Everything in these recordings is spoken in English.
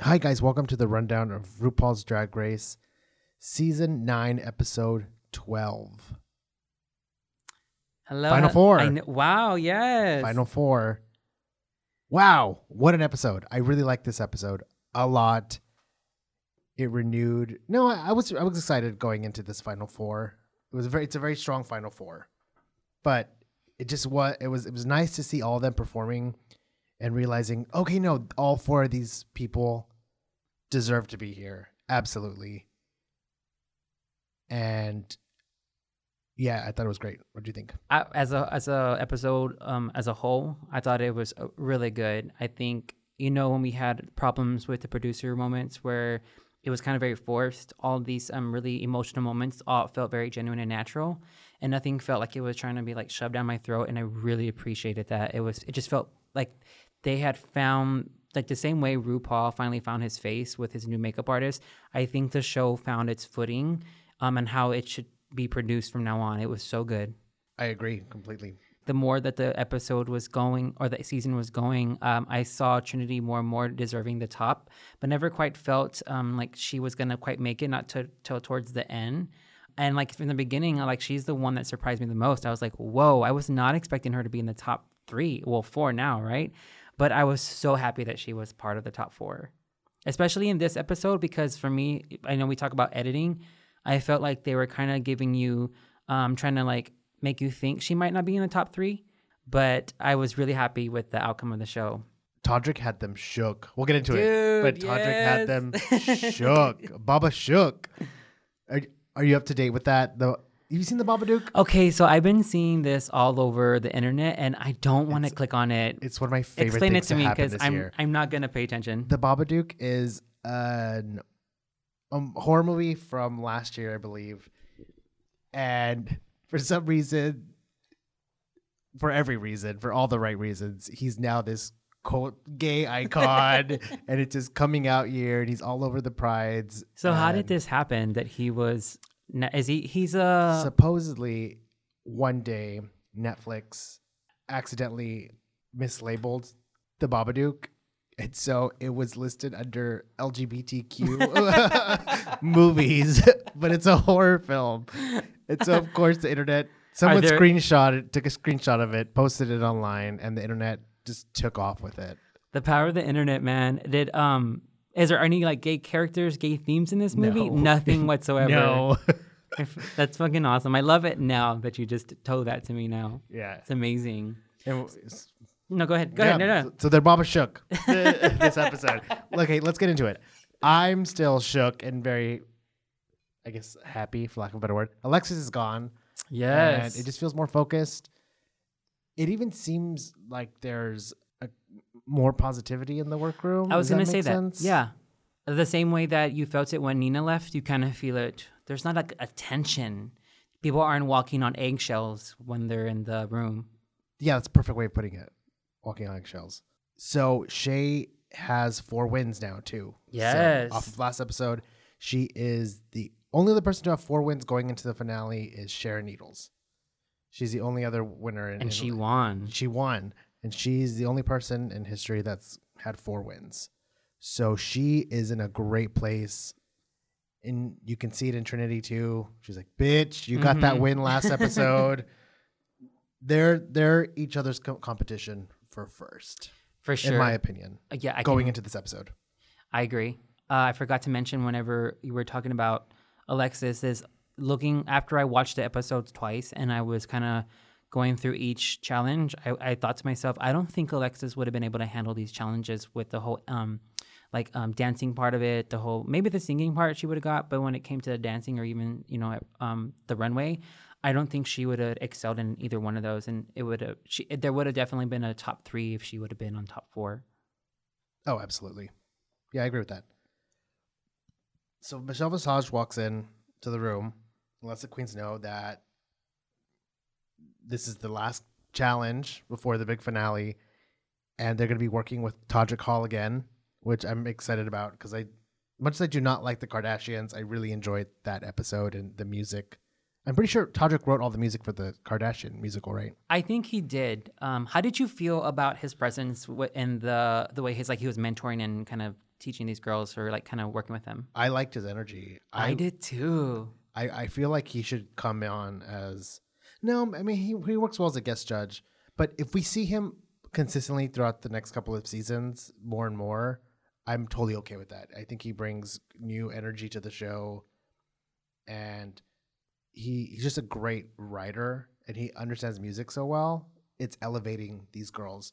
Hi, guys. Welcome to the rundown of RuPaul's Drag Race, season 9, episode 12. Hello. Final four. I kn- wow, yes. Final four. Wow. What an episode. I really like this episode a lot. It renewed. No, I, I was I was excited going into this final four. It was a very it's a very strong final four. But it just what it was it was nice to see all of them performing and realizing, okay, no, all four of these people deserve to be here. Absolutely. And yeah, I thought it was great. What do you think? I, as a as a episode um as a whole, I thought it was uh, really good. I think you know when we had problems with the producer moments where it was kind of very forced. All these um really emotional moments all felt very genuine and natural, and nothing felt like it was trying to be like shoved down my throat. And I really appreciated that. It was it just felt like they had found like the same way RuPaul finally found his face with his new makeup artist. I think the show found its footing, um, and how it should be produced from now on. It was so good I agree completely. the more that the episode was going or the season was going, um, I saw Trinity more and more deserving the top, but never quite felt um, like she was gonna quite make it, not to, till towards the end. And like from the beginning, like she's the one that surprised me the most. I was like, whoa, I was not expecting her to be in the top three, well, four now, right? But I was so happy that she was part of the top four, especially in this episode because for me, I know we talk about editing. I felt like they were kind of giving you, um, trying to like make you think she might not be in the top three. But I was really happy with the outcome of the show. Todrick had them shook. We'll get into it. But Todrick had them shook. Baba shook. Are, are you up to date with that? The you seen the Babadook? Okay, so I've been seeing this all over the internet, and I don't want to click on it. It's one of my favorite Explain it to me because I'm year. I'm not gonna pay attention. The Babadook is an um, horror movie from last year, I believe. And for some reason, for every reason, for all the right reasons, he's now this cult gay icon, and it's his coming out year, and he's all over the prides. So how did this happen? That he was is he he's a supposedly one day Netflix accidentally mislabeled the Babadook. And so it was listed under LGBTQ movies, but it's a horror film. And so, of course, the internet, someone there- screenshot it, took a screenshot of it, posted it online, and the internet just took off with it. the power of the internet, man. Did um is there any like gay characters, gay themes in this movie? No. Nothing whatsoever. No. That's fucking awesome. I love it now that you just told that to me now. yeah. It's amazing. And it's- No, go ahead. Go Yeah, ahead. No, no. So, they're Baba shook this episode. Okay, let's get into it. I'm still shook and very, I guess, happy for lack of a better word. Alexis is gone. Yes. And it just feels more focused. It even seems like there's more positivity in the workroom. I was going to say sense? that. Yeah. The same way that you felt it when Nina left, you kind of feel it. There's not like a tension. People aren't walking on eggshells when they're in the room. Yeah, that's a perfect way of putting it. Walking on eggshells. So Shea has four wins now too. So, Yes. off of last episode, she is the only other person to have four wins going into the finale is Sharon Needles. She's the only other winner, in, And in- she won. She won, and she's the only person in history that's had four wins. So she is in a great place. And you can see it in Trinity too. She's like, "Bitch, you got that Mhm. win last episode." they're they're each other's co- competition for first, For sure. in my opinion. Uh, yeah, I going can- into this episode, I agree. Uh, I forgot to mention whenever you were talking about Alexis is looking after I watched the episodes twice and I was kind of going through each challenge. I, I thought to myself, I don't think Alexis would have been able to handle these challenges with the whole um like um dancing part of it, the whole maybe the singing part she would have got, but when it came to the dancing or even you know um the runway. I don't think she would have excelled in either one of those, and it would have. She there would have definitely been a top three if she would have been on top four. oh, absolutely, yeah, I agree with that. So Michelle Visage walks in to the room, lets the queens know that this is the last challenge before the big finale, and they're going to be working with Todrick Hall again, which I'm excited about because I, much as I do not like the Kardashians, I really enjoyed that episode and the music. I'm pretty sure Todrick wrote all the music for the Kardashian musical, right? I think he did. Um, how did you feel about his presence in the the way he's like he was mentoring and kind of teaching these girls or like kind of working with them. I liked his energy. I, did too. I, I feel like he should come on as no. I mean, he he works well as a guest judge, but if we see him consistently throughout the next couple of seasons, more and more, I'm totally okay with that. I think he brings new energy to the show, and he he's just a great writer, and he understands music so well. It's elevating these girls,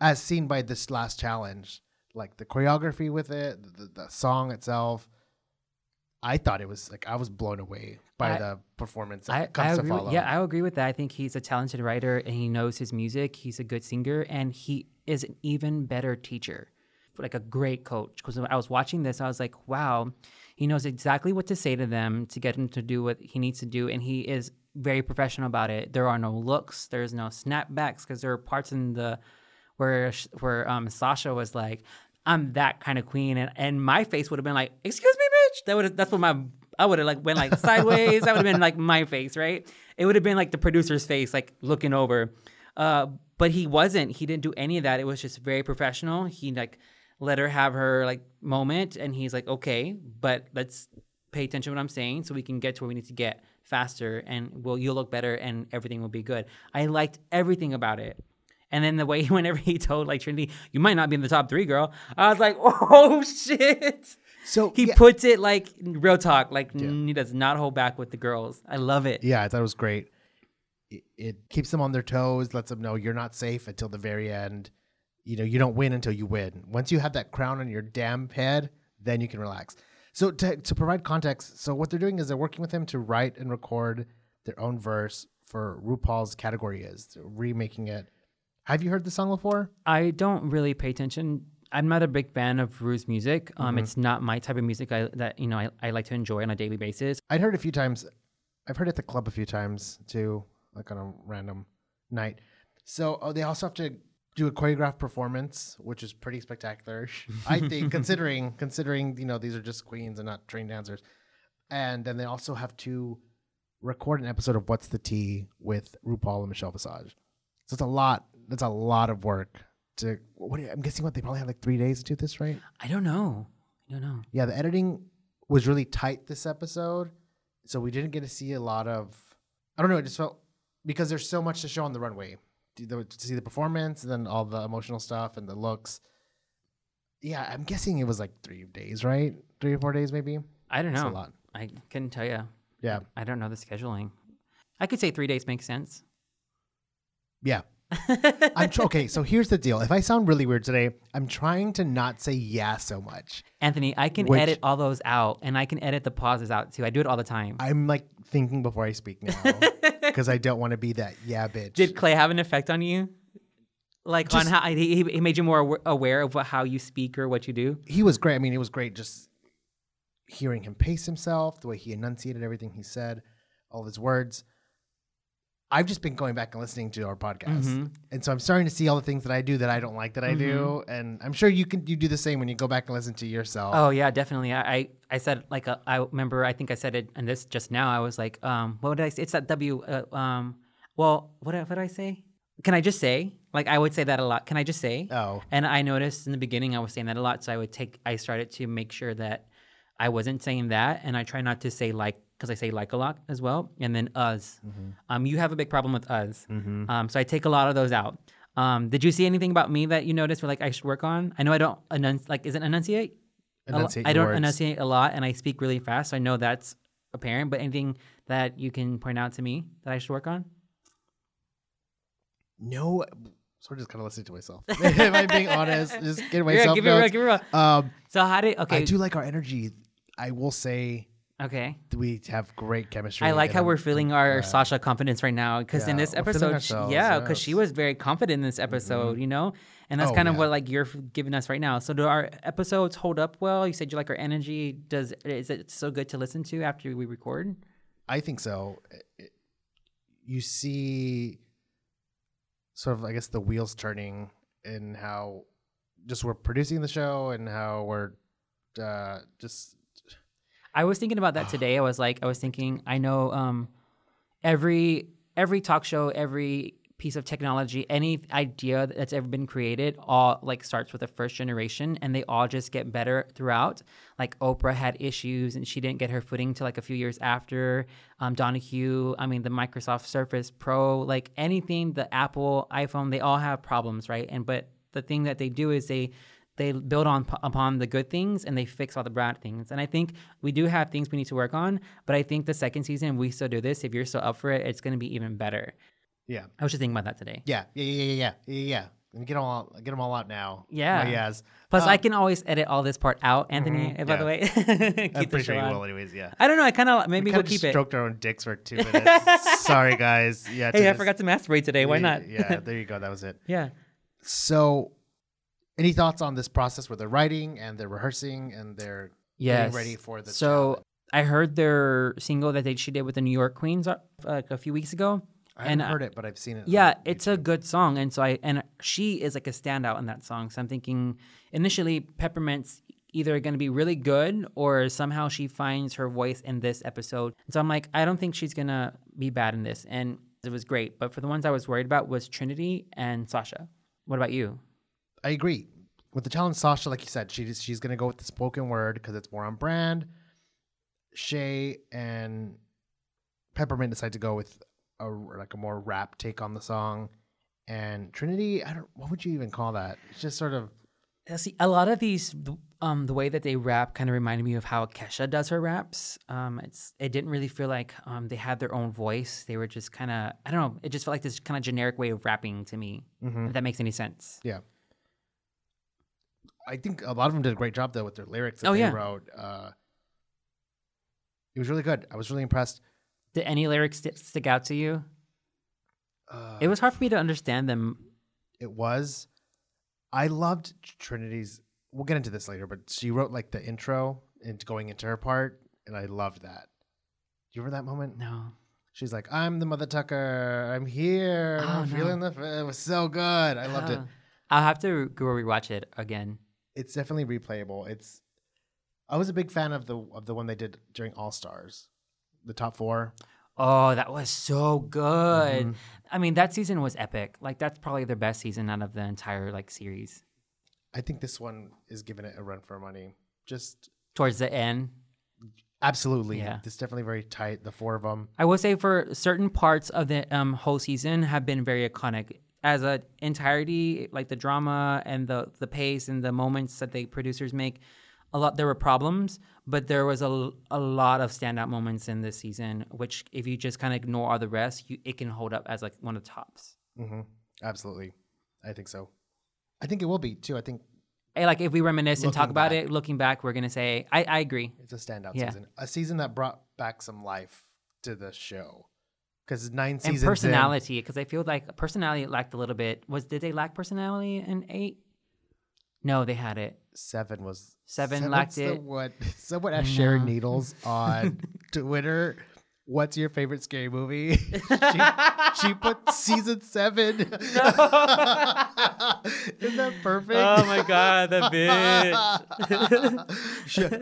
as seen by this last challenge, like the choreography with it, the, the, the song itself. I thought it was like I was blown away by I- the performance I, I agree. with- follow. yeah, I agree with that. I think he's a talented writer and he knows his music. He's a good singer and he is an even better teacher, like a great coach. Because I was watching this, I was like, wow, he knows exactly what to say to them to get him to do what he needs to do, and he is very professional about it. There are no looks, there's no snapbacks, because there are parts in the where where um Sasha was like, "I'm that kind of queen," and, and my face would have been like, "Excuse me, bitch." That would that's what my I would have like went like sideways. that would have been like my face, right? It would have been like the producer's face, like looking over. Uh, but he wasn't. He didn't do any of that. It was just very professional. He like let her have her like moment, and he's like, "Okay, but let's pay attention to what I'm saying so we can get to where we need to get faster, and well, you'll look better, and everything will be good." I liked everything about it. And then the way he whenever he told like Trinity, you might not be in the top three, girl. I was like, oh shit. So He yeah, puts it like real talk, like mm, he does not hold back with the girls. I love it. yeah, I thought it was great. It, it keeps them on their toes, lets them know you're not safe until the very end. You know, you don't win until you win. Once you have that crown on your damn head, then you can relax. So to to provide context, so what they're doing is they're working with him to write and record their own verse for RuPaul's category is remaking it. Have you heard the song before? I don't really pay attention. I'm not a big fan of Ru's music. Um, Mm-hmm. It's not my type of music I, that you know I, I like to enjoy on a daily basis. I'd heard a few times. I've heard it at the club a few times too, like on a random night. So oh, they also have to do a choreographed performance, which is pretty spectacular. I think, considering considering you know these are just queens and not trained dancers, and then they also have to record an episode of What's the Tea with RuPaul and Michelle Visage. So it's a lot. That's a lot of work. To what I'm guessing, what they probably had like three days to do this, right? I don't know. I don't know. Yeah, the editing was really tight this episode, so we didn't get to see a lot of. I don't know. It just felt because there's so much to show on the runway to, see the performance and then all the emotional stuff and the looks. Yeah, I'm guessing it was like three days, right? Three or four days, maybe. I don't That's know. a lot. I couldn't tell you. Yeah, I don't know the scheduling. I could say three days makes sense. yeah. I'm tr- okay. So here's the deal. If I sound really weird today, I'm trying to not say yeah so much. Anthony, I can Which- edit all those out, and I can edit the pauses out too. I do it all the time. I'm like thinking before I speak now because I don't want to be that yeah bitch. Did Clay have an effect on you? Like Just- on how he, he made you more awa- aware of what, how you speak or what you do? he was great. I mean, it was great just hearing him pace himself, the way he enunciated everything he said, all of his words. I've just been going back and listening to our podcast, Mhm. and so I'm starting to see all the things that I do that I don't like that I do, Mm-hmm. and I'm sure you can you do the same when you go back and listen to yourself. Oh yeah, definitely. I I, I said like a, I remember. I think I said it, and this just now. I was like, um, what did I say? It's that W. Uh, um, well, what what did I say? Can I just say? Like I would say that a lot. Can I just say? Oh. And I noticed in the beginning I was saying that a lot, so I would take. I started to make sure that I wasn't saying that, and I try not to say like because I say like a lot as well, and then us. Um, you have a big problem with us, um, so I take a lot of those out. Um, did you see anything about me that you noticed? Where like I should work on? I know I don't enunci- like. Is it enunciate? Enunciate I don't words. enunciate a lot, and I speak really fast. So I know that's apparent. But anything that you can point out to me that I should work on? No, sort of just kind of listening to myself. if I'm being honest, just get Yeah, give it, a- give it. a- Um, So how did? Okay, I do like our energy. I will say okay. we have great chemistry. I like how we're feeling our glad. Sasha confidence right now because in this episode, she- yeah, because she was very confident in this episode, you know, and that's Oh, kind of yeah. what like you're giving us right now. So do our episodes hold up well? You said you like our energy. Does is it so good to listen to after we record? I think so. It- You see, sort of, I guess, the wheels turning in how just we're producing the show and how we're uh, just I was thinking about that today. I was like, I was thinking, I know um, every every talk show, every piece of technology, any idea that's ever been created, all like starts with the first generation, and they all just get better throughout. Like Oprah had issues, and she didn't get her footing till like a few years after. Um, Donahue, I mean, the Microsoft Surface Pro, like anything, the Apple iPhone, they all have problems, right? And but the thing that they do is they they build on upon the good things and they fix all the bad things. And I think we do have things we need to work on, but I think the second season we still do this. If you're still up for it, it's going to be even better. Yeah. I was just thinking about that today. Yeah. Yeah. Yeah. Yeah. Yeah. Yeah. yeah. And get them all, get them all out now. Yeah. My yes. Plus, Um, I can always edit all this part out, Anthony. Mhm, By yeah. the way, I'm pretty sure you will, anyways. Yeah. I don't know. I kind of maybe we we'll keep it. stroked our own dicks for two minutes. Sorry, guys. Yeah. Hey, I just- forgot to masturbate today. Why not? yeah. There you go. That was it. yeah. So, any thoughts on this process where they're writing and they're rehearsing and they're Yes. getting ready for the So challenge? I heard their single that they she did with the New York Queens uh, like a few weeks ago. I haven't and, uh, heard it, but I've seen it. Yeah, it's a good song, and so I and she is like a standout in that song. So I'm thinking initially Peppermint's either going to be really good or somehow she finds her voice in this episode. And so I'm like, I don't think she's gonna be bad in this, and it was great. But for the ones I was worried about was Trinity and Sasha. What about you? I agree with the challenge. Sasha, like you said, she she's gonna go with the spoken word because it's more on brand. Shea and Peppermint decide to go with a like a more rap take on the song, and Trinity, I don't. What would you even call that? It's just sort of See, a lot of these, um, the way that they rap kind of reminded me of how Kesha does her raps. Um, it's it didn't really feel like um, they had their own voice. They were just kind of I don't know. It just felt like this kind of generic way of rapping to me. Mhm. If that makes any sense. yeah. I think a lot of them did a great job though with their lyrics that Oh, they yeah. wrote. Uh, it was really good. I was really impressed. Did any lyrics st- stick out to you? Uh, It was hard for me to understand them. it was. I loved Trinity's. We'll get into this later, but she wrote like the intro and going into her part, and I loved that. Do you remember that moment? No. She's like, "I'm the mother Tucker. I'm here. Oh, I'm no. feeling the." It was so good. I loved it. Oh. I'll have to go rewatch it again. It's definitely replayable. It's. I was a big fan of the of the one they did during All Stars, the top four. Oh, that was so good. Mhm. I mean, that season was epic. Like that's probably their best season out of the entire like series. I think this one is giving it a run for money. Just Towards the end, absolutely, Yeah. It's definitely very tight. The four of them. I will say for certain parts of the um, whole season have been very iconic as a entirety, like the drama and the the pace and the moments that the producers make. A lot there were problems, but there was a, a lot of standout moments in this season. Which, if you just kind of ignore all the rest, you, it can hold up as like one of the tops. hmm Absolutely, I think so. I think it will be too. I think Eh, Like if we reminisce and talk about back. it, looking back, we're gonna say I, I agree. it's a standout Yeah. season. A season that brought back some life to the show. Because nine And seasons in- personality, because I feel like personality lacked a little bit. Was did they lack personality in eight? No, they had it. seven was Seven lacked it. What someone asked I Sharon. Needles on Twitter, "What's your favorite scary movie?" she, she put season seven. Isn't that perfect? Oh my god, that bitch.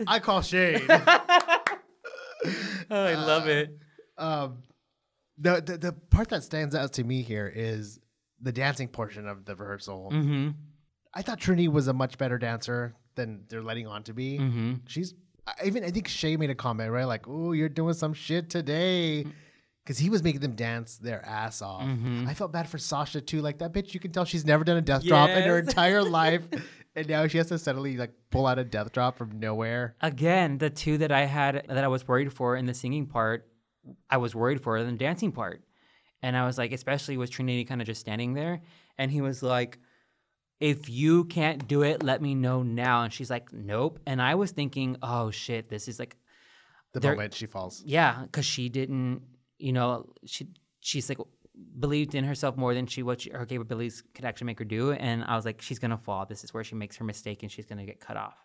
I call shade. oh, I love it. um, the, the the part that stands out to me here is the dancing portion of the rehearsal. Mm-hmm. I thought Trinity was a much better dancer than they're letting on to be. Mm-hmm. She's I even I think Shea made a comment right like, "Oh, you're doing some shit today," because he was making them dance their ass off. Mhm. I felt bad for Sasha too. Like that bitch, you can tell she's never done a death drop in her entire life, and now she has to suddenly like pull out a death drop from nowhere. Again, the two that I had that I was worried for in the singing part, I was worried for the dancing part. And I was like, especially with Trinity kind of just standing there. And he was like, if you can't do it, let me know now. And she's like, nope. And I was thinking, oh shit, this is like, The moment she falls. yeah, because she didn't, you know, she she's like believed in herself more than she what she, her capabilities could actually make her do. And I was like, she's gonna fall. This is where she makes her mistake, and she's gonna get cut off.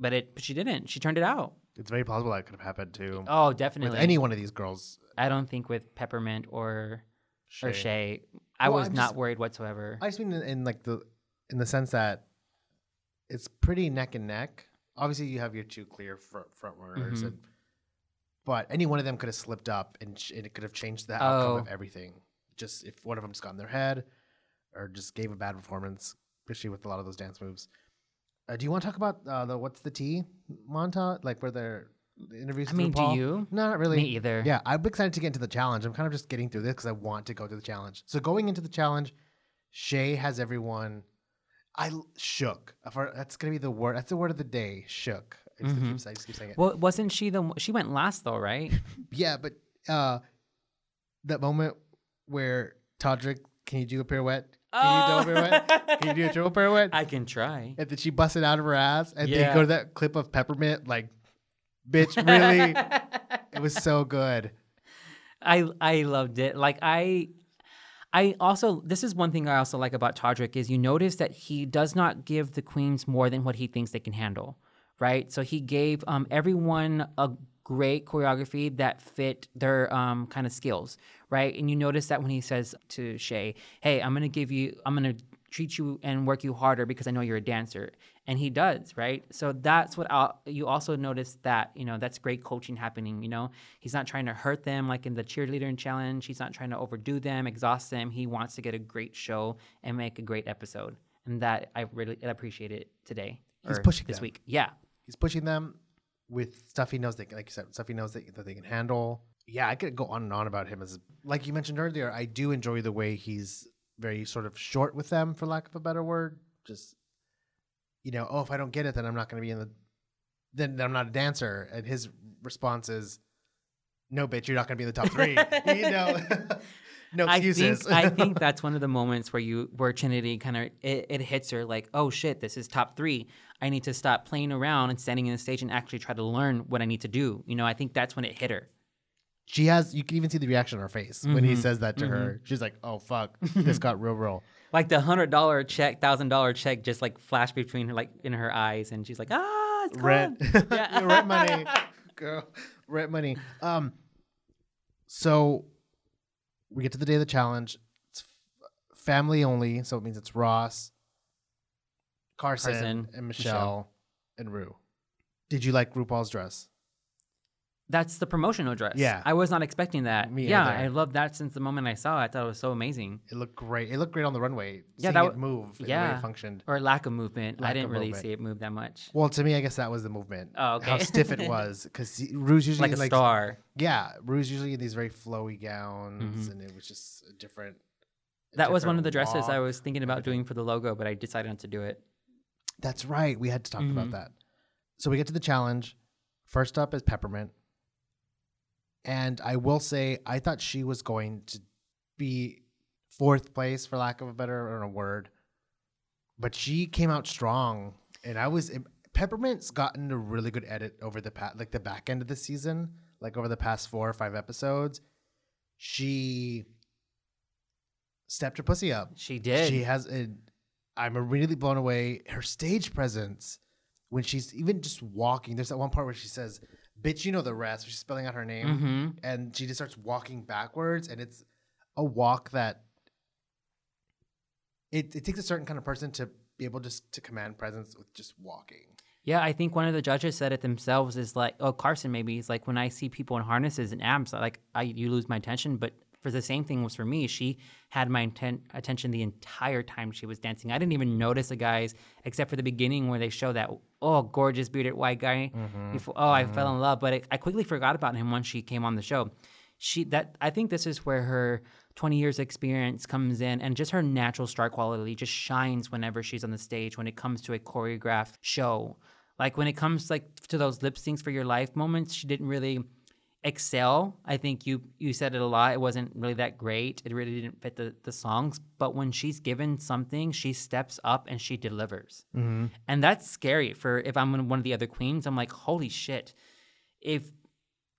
But it, but she didn't. She turned it out. It's very possible that could have happened too. Oh, definitely. with any one of these girls. I don't think with Peppermint or or Shea. Shea, I Well, was I'm not just- worried whatsoever. I just mean in, in like the in the sense that it's pretty neck and neck. Obviously, you have your two clear front, front runners, Mhm. and, but any one of them could have slipped up, and, sh- and it could have changed the outcome Oh. of everything. just if one of them just got in their head or just gave a bad performance, especially with a lot of those dance moves. Uh, do you want to talk about uh, the what's the tea montage, like where they're the interviews? I mean, do you? No, not really. Me either. Yeah, I'm excited to get into the challenge. I'm kind of just getting through this because I want to go to the challenge. So going into the challenge, Shea has everyone. I l- shook. That's gonna be the word. That's the word of the day. Shook. I just, keep, I just keep saying it. Well, wasn't she the? one- She went last though, right? Yeah, but uh, that moment where Todrick, can you do a pirouette? Can you do a? Can you do a triple pirouette? I can try. and then she busted out of her ass, and Yeah. they go to that clip of peppermint, like, bitch, really? it was so good. I I loved it. Like I I also this is one thing I also like about Todrick is you notice that he does not give the queens more than what he thinks they can handle, right? So he gave um, everyone a great choreography that fit their um, kind of skills, right? And you notice that when he says to Shea, "Hey, I'm gonna give you, I'm gonna treat you and work you harder because I know you're a dancer," and he does, right? So that's what I'll, you also notice that you know that's great coaching happening. You know, he's not trying to hurt them like in the cheerleader challenge. He's not trying to overdo them, exhaust them. He wants to get a great show and make a great episode, and that I really appreciate it today. He's pushing this them. week. Yeah, He's pushing them with stuff he knows that, like you said, stuff he knows that, that they can handle. Yeah, I could go on and on about him as, like you mentioned earlier. I do enjoy the way he's very sort of short with them, for lack of a better word. Just, you know, oh, if I don't get it, then I'm not going to be in the, then I'm not a dancer. And his response is, no, bitch, you're not going to be in the top three. you know, no I think I think that's one of the moments where you where Trinity kind of it, it hits her like, oh shit, this is top three. I need to stop playing around and standing in the stage and actually try to learn what I need to do. You know, I think that's when it hit her. she has, you can even see the reaction on her face when he Mhm, says that to her. She's like, oh, fuck, this got real, real. Like the hundred dollar check, thousand dollar check, just like flashed between her like in her eyes, and she's like, ah, it's rent, gone." Yeah. Rent money, girl, rent money. Um, so we get to the day of the challenge. It's family only, so it means it's Ross, Carson, Carson, and Michelle, Michelle. and Ru. Did you like RuPaul's dress? That's the promotional dress. Yeah. I was not expecting that. Me yeah, either. I loved that since the moment I saw it. I thought it was so amazing. It looked great. It looked great on the runway. Yeah, seeing that it w- move. and the way yeah. it functioned. Or lack of movement. I didn't really movement. see it move that much. Well, to me, I guess that was the movement. Oh, okay. How stiff it was, because Ru's usually Like a in, star. Yeah, Ru's usually in these very flowy gowns, Mhm. and it was just a different. a That was one of the dresses I was thinking about doing for the logo, but I decided not to do it. That's right. We had to talk about Mhm. that. So we get to the challenge. First up is Peppermint. And I will say, I thought she was going to be fourth place, for lack of a better or a word. But she came out strong. And I was. Peppermint's gotten a really good edit over the pa- like the back end of the season, like over the past four or five episodes. She stepped her pussy up. She did. She has a. I'm really blown away. Her stage presence when she's even just walking. There's that one part where she says, "Bitch, you know the rest." She's spelling out her name, hmm and she just starts walking backwards, and it's a walk that it, it takes a certain kind of person to be able just to command presence with just walking. Yeah, I think one of the judges said it themselves is like, oh, Carson maybe. He's like, when I see people in harnesses and abs, like, I you lose my attention. But for the same thing was for me. She had my inten- attention the entire time she was dancing. I didn't even notice the guys except for the beginning where they show that, oh, gorgeous bearded white guy. Mm-hmm. Before, oh, I fell mm-hmm. in love. But it, I quickly forgot about him once she came on the show. She that I think this is where her 20 years experience comes in and just her natural star quality just shines whenever she's on the stage when it comes to a choreographed show like when it comes like to those lip syncs for your life moments she didn't really excel i think you you said it a lot it wasn't really that great it really didn't fit the, the songs but when she's given something she steps up and she delivers Mm-hmm. and that's scary for if i'm one of the other queens i'm like holy shit if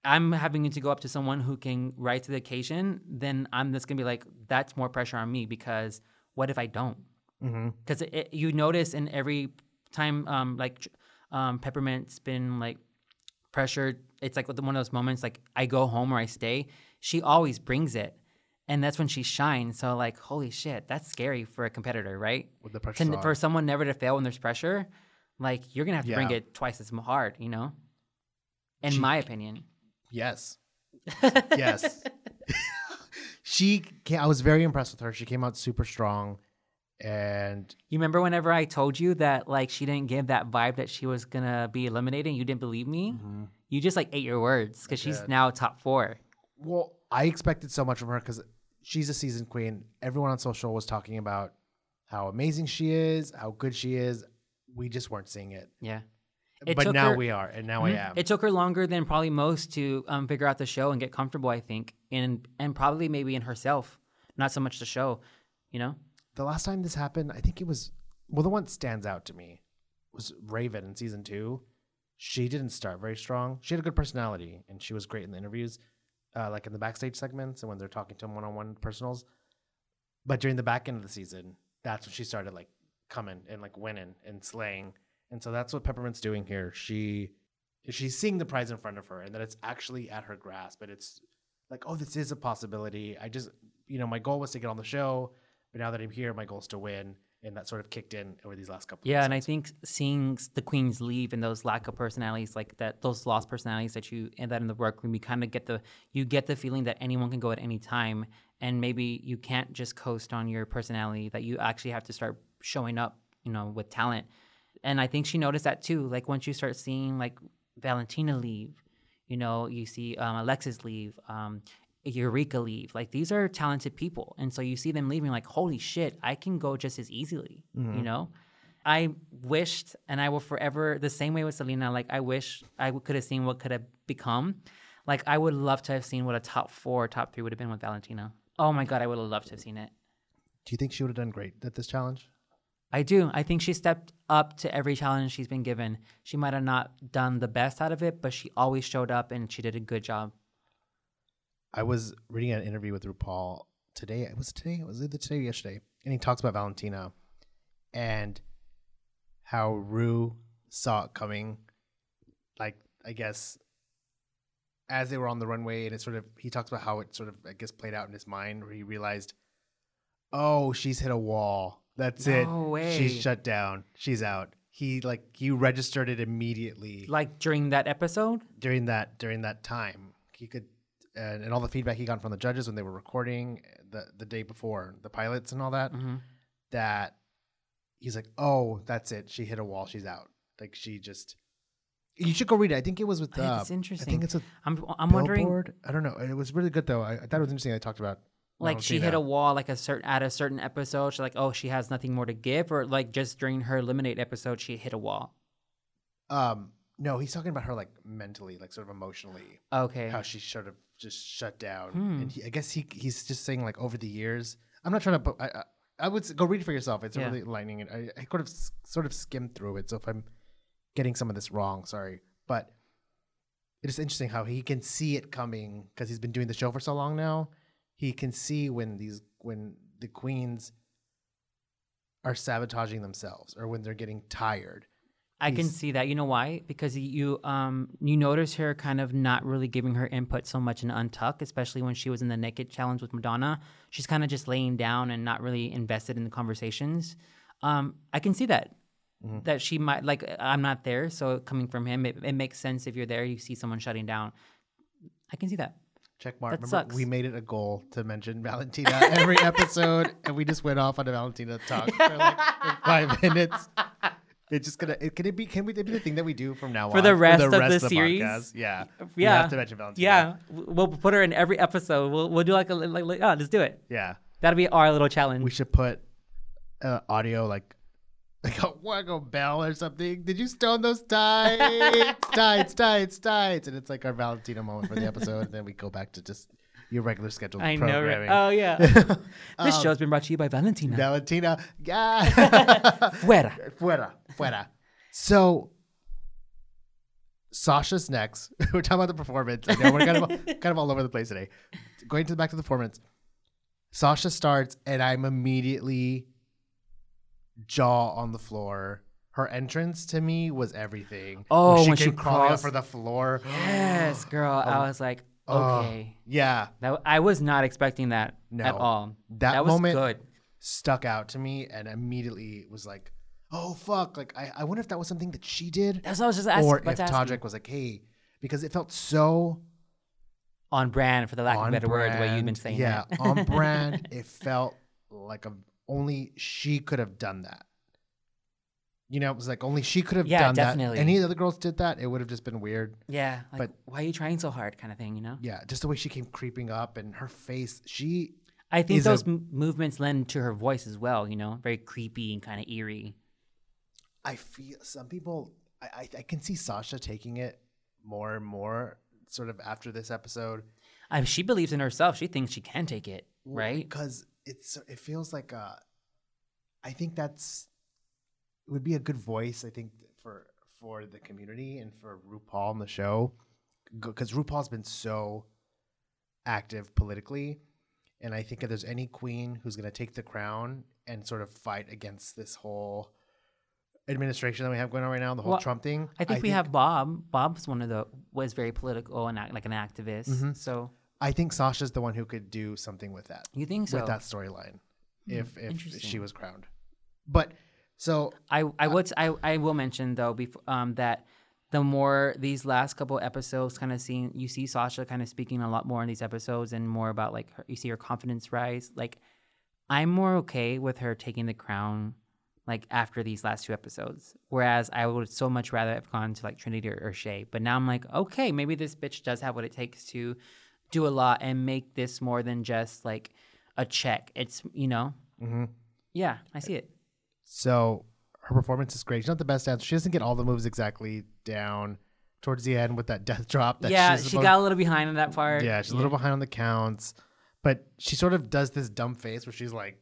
i'm having to go up to someone who can rise to the occasion then i'm just gonna be like that's more pressure on me because what if i don't Mm-hmm. because you notice in every time um like um peppermint's been like pressured it's like one of those moments like i go home or i stay she always brings it and that's when she shines so like holy shit that's scary for a competitor right With the pressure. to, for someone never to fail when there's pressure like you're gonna have to bring it twice as hard you know in She- my opinion yes. yes. she I was very impressed with her. She came out super strong, and You remember whenever I told you that like she didn't give that vibe that she was gonna be eliminated? and You didn't believe me. You just like ate your words because she's did. now top four. well, I expected so much from her because she's a season queen. Everyone on social was talking about how amazing she is, how good she is. We just weren't seeing it, Yeah. It but now her- we are, and now I Mhm. am. It took her longer than probably most to um, figure out the show and get comfortable. I think, and and probably maybe in herself, not so much the show. You know. The last time this happened, I think it was well, the one that stands out to me was Raven in season two. She didn't start very strong. She had a good personality and she was great in the interviews, uh, like in the backstage segments and when they're talking to him one on one personals. But during the back end of the season, that's when she started like coming and like winning and slaying. And so that's what Peppermint's doing here. She she's seeing the prize in front of her and that it's actually at her grasp. But it's like, oh, this is a possibility. I just you know, my goal was to get on the show. But now that I'm here, my goal is to win, and that sort of kicked in over these last couple. Yeah, and I think seeing the queens leave and those lack of personalities, like that, those lost personalities that you and that in the workroom, you kind of get the you get the feeling that anyone can go at any time, and maybe you can't just coast on your personality. That you actually have to start showing up, you know, with talent. And I think she noticed that too. Like once you start seeing like Valentina leave, you know, you see um, Alexis leave, um, Eureka leave. Like these are talented people, and so you see them leaving. Like holy shit, I can go just as easily. You mm-hmm. know, I wished, and I will forever the same way with Selena. Like I wish I could have seen what could have become. Like I would love to have seen what a top four, top three would have been with Valentina. Oh my god, I would have loved to have seen it. Do you think she would have done great at this challenge? I do. I think she stepped up to every challenge she's been given. She might have not done the best out of it, but she always showed up and she did a good job. I was reading an interview with RuPaul today. It was today. It was either today or yesterday, and he talks about Valentina and how Ru saw it coming. Like I guess as they were on the runway, and it sort of he talks about how it sort of I guess played out in his mind, where he realized, oh, she's hit a wall. That's it. Way. She's shut down. She's out. He like he registered it immediately Like during that episode? during that during that time he could and, and all the feedback he got from the judges when they were recording the the day before the pilots and all that Mhm. that he's like oh that's it. She hit a wall. She's out. Like she just you should go read it. I think it was with I uh, it's i think it's with I'm I'm wondering i don't know. It was really good though. I, I thought it was interesting they talked about like she hit a wall like a certain at a certain episode. She's like oh she has nothing more to give? Or like just during her eliminate episode she hit a wall. Um no he's talking about her like mentally like sort of emotionally. Okay. How she sort of just shut down. Hmm. And he, I guess he he's just saying like over the years. I'm not trying to. I, I, I would go read it for yourself. It's Yeah. really enlightening. And I, I could have s- sort of skimmed through it. So if I'm getting some of this wrong, sorry. But it is interesting how he can see it coming because he's been doing the show for so long now. He can see when these when the queens are sabotaging themselves or when they're getting tired. I can see that. You know why? Because you um you notice her kind of not really giving her input so much in Untuck, especially when she was in the naked challenge with Madonna. She's kind of just laying down and not really invested in the conversations. Um, I can see that. Mm-hmm. That she might like I'm not there, so coming from him, it, it makes sense if you're there, you see someone shutting down. I can see that. Check mark. That Remember, sucks. we made it a goal to mention Valentina every episode, and we just went off on a Valentina talk for like five minutes. It's just gonna. It, can it be? Can we? It be the thing that we do from now on For on the rest of the series? podcast? Yeah. We Yeah. have to mention Valentina. Yeah, we'll put her in every episode. We'll we'll do like a like, like oh, let's do it. Yeah. That'll be our little challenge. We should put uh, audio like like a waggle bell or something. Did you stone those tights? tights, tights, tights, and it's like our Valentina moment for the episode. and then we go back to just your regular scheduled I know. programming. Right? Oh yeah. this um, show's been brought to you by Valentina. Valentina, yeah. Fuera. fuera, fuera. So Sasha's next. we're talking about the performance. I know we're kind of kind of all over the place today. Going to the back to the performance. Sasha starts, and I'm immediately jaw on the floor. Her entrance to me was everything. Oh, she when she came crawling up crossed- for the floor. Yes, girl. Oh. I was like, Okay. Uh, yeah, That I was not expecting that No. at all. That was moment- good. stuck out to me, and immediately was like, "Oh fuck!" Like I, I wonder if that was something that she did. That's what I was just asking. or if to ask you. Todrick was like, "Hey," because it felt so on brand for the lack of a better word, the way you've been brand. saying yeah, that. on brand. It felt like a, only she could have done that. You know, it was like only she could have Yeah, done definitely. that. Any of the other girls did that, it would have just been weird. yeah, like, But- why are you trying so hard, kind of thing, you know? Yeah, just the way she came creeping up and her face. She I think those m- movements lend to her voice as well, you know, very creepy and kind of eerie. I feel some people. I, I I can see Sasha taking it more and more, sort of after this episode, I, she believes in herself. She thinks she can take it, right? Because it's it feels like uh, I think that's it would be a good voice. I think for for the community and for RuPaul and the show, because RuPaul's been so active politically, and I think if there's any queen who's going to take the crown and sort of fight against this whole administration that we have going on right now, the whole Well, Trump thing. I think we have Bob. Bob's one of the was very political and act, like an activist. Mm-hmm. So I think Sasha's the one who could do something with that. you think so? with that storyline if if she was crowned. But so I I would I I will mention though before um that the more these last couple episodes kind of seeing you see Sasha kind of speaking a lot more in these episodes and more about like her, you see her confidence rise like I'm more okay with her taking the crown like after these last two episodes. Whereas I would so much rather have gone to like Trinity or, or Shea. But now I'm like okay maybe this bitch does have what it takes to do a lot and make this more than just like a check. It's you know? Mhm. yeah I see it so her performance is great. She's not the best dancer. She doesn't get all the moves exactly down towards the end with that death drop. That yeah, she supposed- got a little behind in that part. Yeah, she's a little behind on the counts, but she sort of does this dumb face where she's like,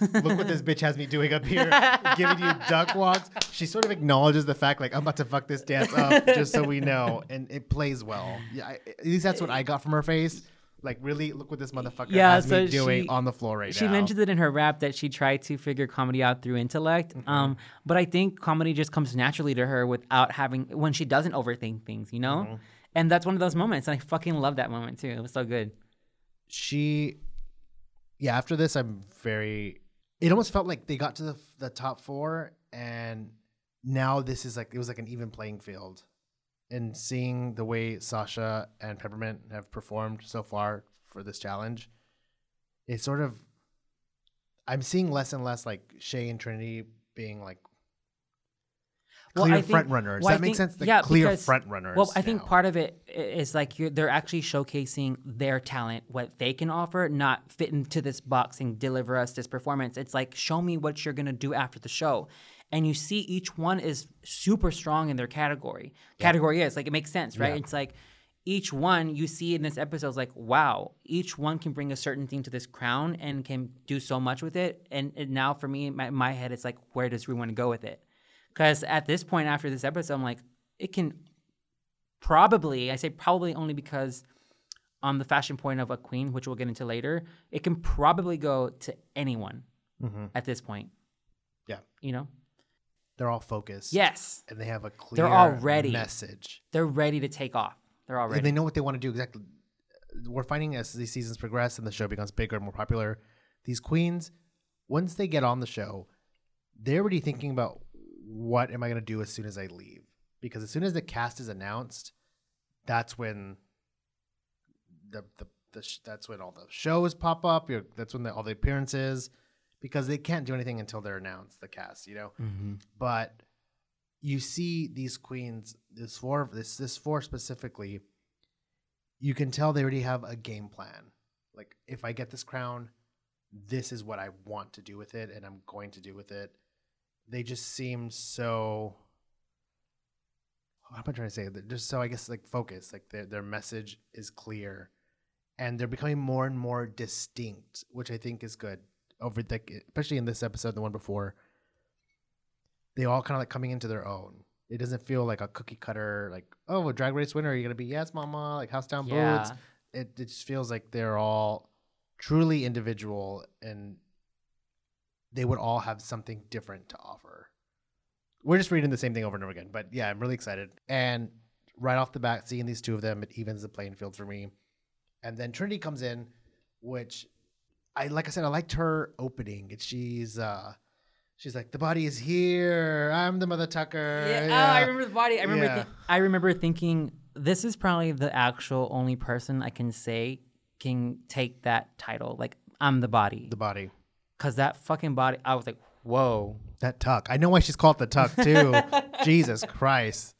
"Look what this bitch has me doing up here, giving you duck walks." She sort of acknowledges the fact, like, "I'm about to fuck this dance up, just so we know," and it plays well. Yeah, I, at least that's what I got from her face. Like, really, look what this motherfucker Yeah, has me doing she- on the floor right She now. She mentioned it in her rap that she tried to figure comedy out through intellect. Mm-hmm. Um, but I think comedy just comes naturally to her without having when she doesn't overthink things, you know. Mm-hmm. And that's one of those moments, and I fucking love that moment too. It was so good. she yeah after this i'm very it almost felt like they got to the, the top four and now this is like it was like an even playing field and seeing the way sasha and peppermint have performed so far for this challenge it's sort of i'm seeing less and less like shea and trinity being like Well, clear think- front runners well, I that make think- sense like yeah, clear because- front runners Well, I think now. part of it is like you're, they're actually showcasing their talent, what they can offer, not fit into this box and deliver us this performance. It's like show me what you're gonna do after the show, and you see each one is super strong in their category. Category is like it makes sense, right? Yeah. It's like each one you see in this episode is like wow, each one can bring a certain thing to this crown and can do so much with it. And, and now for me, my, my head, it's like where does we want to go with it? Because at this point after this episode, I'm like, it can probably, I say probably only because on the fashion point of a queen, which we'll get into later, it can probably go to anyone Mhm. at this point. Yeah. You know? They're all focused Yes. and they have a clear They're all ready. message They're ready to take off. They're all and ready. they know what they want to do exactly. We're finding as these seasons progress and the show becomes bigger and more popular, these queens, once they get on the show, they're already thinking about what am I going to do as soon as I leave? Because as soon as the cast is announced, that's when the the, the sh- that's when all the shows pop up. You're, that's when the, all the appearances, because they can't do anything until they're announced. The cast, you know? Mm-hmm. but you see these queens this four this this four specifically you can tell they already have a game plan. Like if i get this crown this is what i want to do with it and i'm going to do with it. They just seem so what am i trying to say They're just so i guess like focused. Like their, their message is clear and they're becoming more and more distinct which i think is good over the especially in this episode the one before they all kind of like coming into their own. It doesn't feel like a cookie cutter, like, oh, a drag race winner, you're gonna be yes, mama, like house down Yeah. boots. It, it just feels like they're all truly individual and they would all have something different to offer. We're just reading the same thing over and over again, but yeah, I'm really excited. And right off the bat, seeing these two of them, it evens the playing field for me. And then Trinity comes in, which I like I said, I liked her opening. She's uh she's like, the body is here. I'm the mother tucker. Yeah. Oh, I remember the body. I remember. Yeah. thi- I remember thinking this is probably the actual only person I can say can take that title. Like I'm the body, The body. because that fucking body. I was like, whoa. That tuck. I know why she's called the tuck too. Jesus Christ.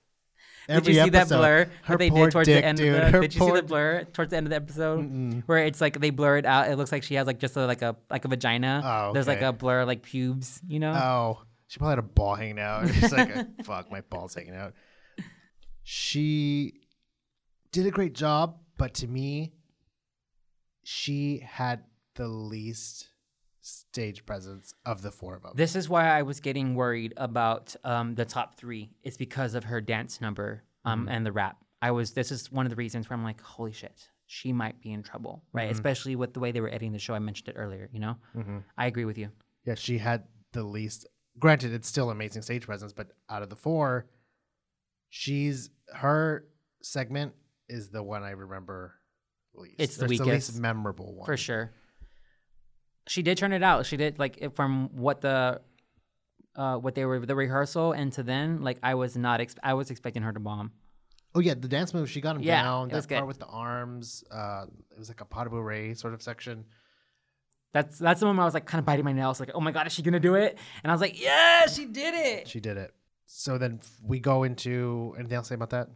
Did you see that blur her that they did towards dick, the end dude. of the? Her Did you see the blur towards the end of the episode where it's like they blur it out? It looks like she has like just a, like a like a vagina. Oh, There's like a blur like pubes, you know. Oh, she probably had a ball hanging out. She's like, fuck, my ball's hanging out. She did a great job, but to me, she had the least stage presence of the four of them. This is why I was getting worried about um, the top three. It's because of her dance number um, Mm-hmm. and the rap. I was. This is one of the reasons where I'm like, holy shit, she might be in trouble, right? Mm-hmm. Especially with the way they were editing the show. I mentioned it earlier. You know, Mm-hmm. I agree with you. yeah, she had the least. Granted, it's still amazing stage presence, but out of the four, she's her segment is the one I remember least. It's the least weakest. memorable one For sure. She did turn it out. She did like from what the uh what they were the rehearsal and to then like I was not ex- I was expecting her to bomb. Oh yeah, the dance move. She got him Yeah, down. That part good. with the arms. Uh, it was like a pas de bourrée sort of section. That's that's the moment I was like kind of biting my nails like oh my god is she gonna do it? And I was like yeah she did it. She did it. So then we go into anything else to say about that?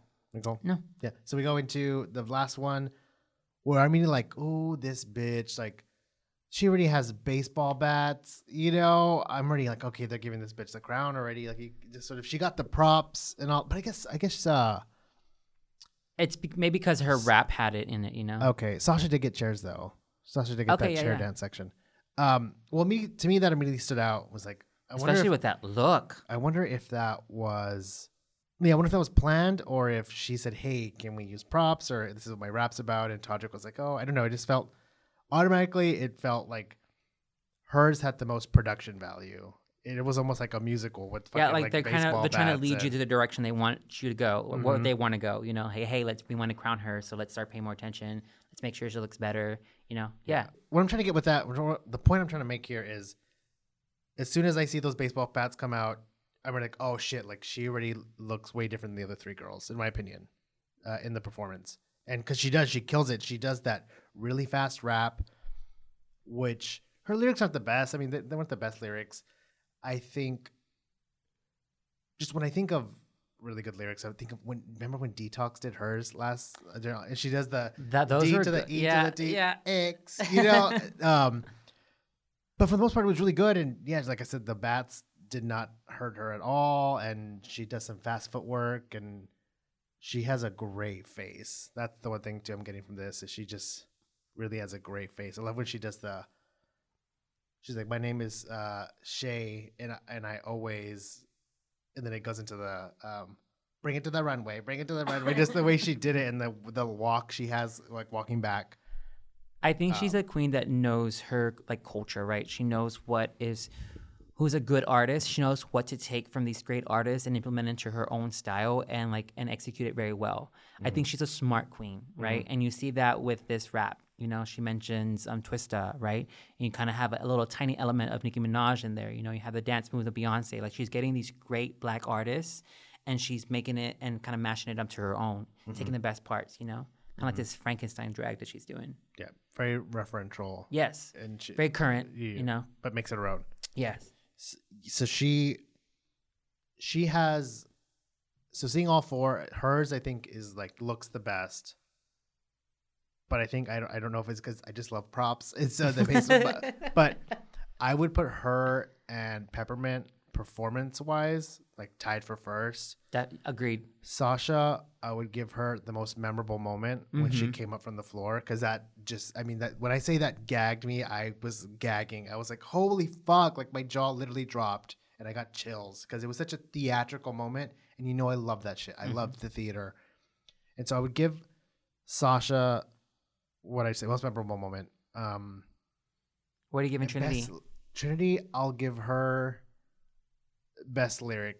No. Yeah. So we go into the last one, where I mean, like, oh, this bitch, like, she already has baseball bats. You know, I'm already like, okay, they're giving this bitch the crown already. Like, you just sort of, she got the props and all. But I guess, I guess, uh, It's be- maybe because her rap had it in it, you know. okay, Sasha did get chairs though. Sasha did get Okay, that yeah, chair yeah. dance section. Um, well, me to me that immediately stood out was like, I wonder Especially if, with that look. I wonder if that was, yeah, I wonder if that was planned or if she said, "Hey, can we use props?" or "This is what my rap's about," and Todrick was like, "Oh, I don't know." It just felt automatically. It felt like hers had the most production value. It was almost like a musical with Yeah, fucking, like, they're kind of they're trying to lead you to the direction they want you to go, or where Mhm. they want to go. You know, hey, hey, let's we want to crown her, so let's start paying more attention. Let's make sure she looks better. You know, yeah. what I'm trying to get with that, the point I'm trying to make here is, as soon as I see those baseball bats come out, I'm like, oh shit! Like she already looks way different than the other three girls, in my opinion, uh, in the performance. And because she does, she kills it. She does that really fast rap, which her lyrics aren't the best. I mean, they, they weren't the best lyrics. I think. Just when I think of really good lyrics, I think of when remember when Detox did hers last, uh, and she does the That those D to the. E yeah, to the D yeah. X, you know. um, but for the most part, it was really good. And yeah, like I said, the bats did not hurt her at all. And she does some fast footwork and she has a great face. That's the one thing too I'm getting from this is she just really has a great face. I love when she does the. She's like, my name is uh, Shea, and I, and I always, and then it goes into the um, bring it to the runway, bring it to the runway. just the way she did it and the the walk she has, like walking back. I think Um, she's a queen that knows her like culture, right? She knows what is who's a good artist. She knows what to take from these great artists and implement into her own style and like and execute it very well. I think she's a smart queen, right? And you see that with this rap. You know, she mentions um Twista, right? And you kind of have a, little tiny element of Nicki Minaj in there. You know, you have the dance moves of Beyonce. Like she's getting these great black artists and she's making it and kind of mashing it up to her own, taking the best parts, you know? Kind of like this Frankenstein drag that she's doing. Yeah, very referential. Yes. and she, Very current, Yeah. you know? but makes it her own. Yes. So she, she has, so seeing all four, hers I think is like looks the best. But I think I don't, I don't know if it's because I just love props. It's uh, the base, but, but I would put her and Peppermint performance wise like tied for first. That agreed. Sasha, I would give her the most memorable moment when she Mhm. came up from the floor because that just, I mean, that when I say that gagged me, I was gagging. I was like, holy fuck! Like my jaw literally dropped and I got chills because it was such a theatrical moment. And you know, I love that shit. I love the theater, and so I would give Sasha what I say most memorable moment. Um, What are you giving Trinity? best- Trinity, I'll give her best lyric.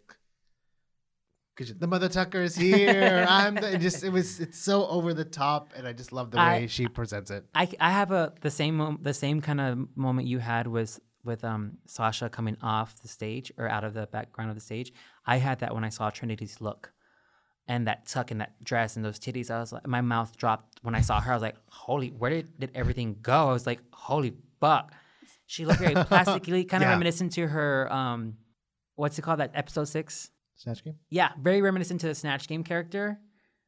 Cause the mother Tucker is here. I'm the, just it was it's so over the top, and I just love the I- way she presents it. I, I have a the same mom- the same kind of moment you had was with um Sasha coming off the stage or out of the background of the stage. I had that when I saw Trinity's look, and that tuck and that dress and those titties. I was like, my mouth dropped when I saw her. I was like, holy, where did, did everything go? I was like, holy fuck. She looked very plastically, kind of Yeah. reminiscent to her, um, what's it called? That episode six? Snatch game. Yeah, very reminiscent to the Snatch Game character.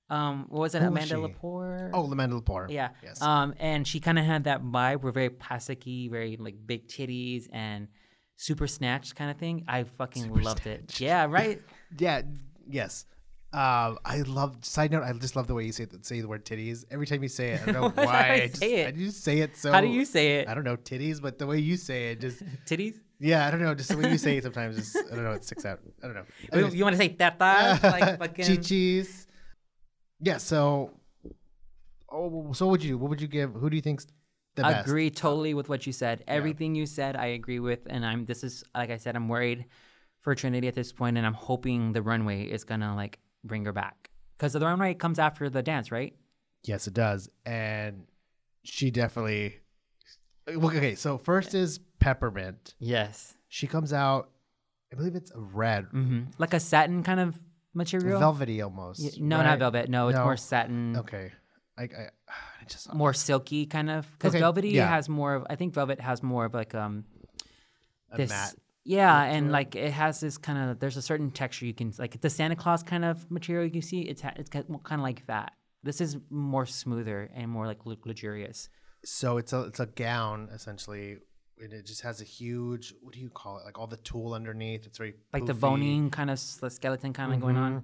Um, what was it? Who Amanda she? Lepore. Oh, Amanda Lepore. Yeah. Yes. Um, and she kind of had that vibe. We're very plasticky, very like big titties and super snatched kind of thing. I fucking Super loved it. Yeah, right. yeah. Yes. Um, I love. Side note: I just love the way you say the, say the word titties every time you say it. I don't know why. I I just, say it? I just say it so. How do you say it? I don't know titties, but the way you say it, just Titties. yeah, I don't know. Just the way you say it sometimes, just I don't know. It sticks out. I don't know. You- Anyways. You want to say teta? like fucking. Chi-chis. Yeah. So, oh, so what would you? What would you give? Who do you think's the best? I agree totally with what you said. Everything you said, I agree with, and I'm. This is like I said, I'm worried for Trinity at this point, and I'm hoping the runway is gonna like bring her back because the runway comes after the dance, right? Yes, it does, and she definitely. Okay, so first is peppermint. Yes. She comes out. I believe it's a red, hmm Like a satin kind of material. velvety almost. Y- no, right? not velvet. No, it's No. more satin. Okay, I, I, I just more silky kind of because Okay, velvety yeah. has more of i think velvet has more of like um a this matte. Yeah and like it has this kind of there's a certain texture you can like the santa claus kind of material you see it's ha- it's kind of like that this is more smoother and more like luxurious So it's a it's a gown essentially, and it just has a huge. What do you call it? Like all the tulle underneath. It's very like the poofy. boning kind of the skeleton kind of going on Mhm.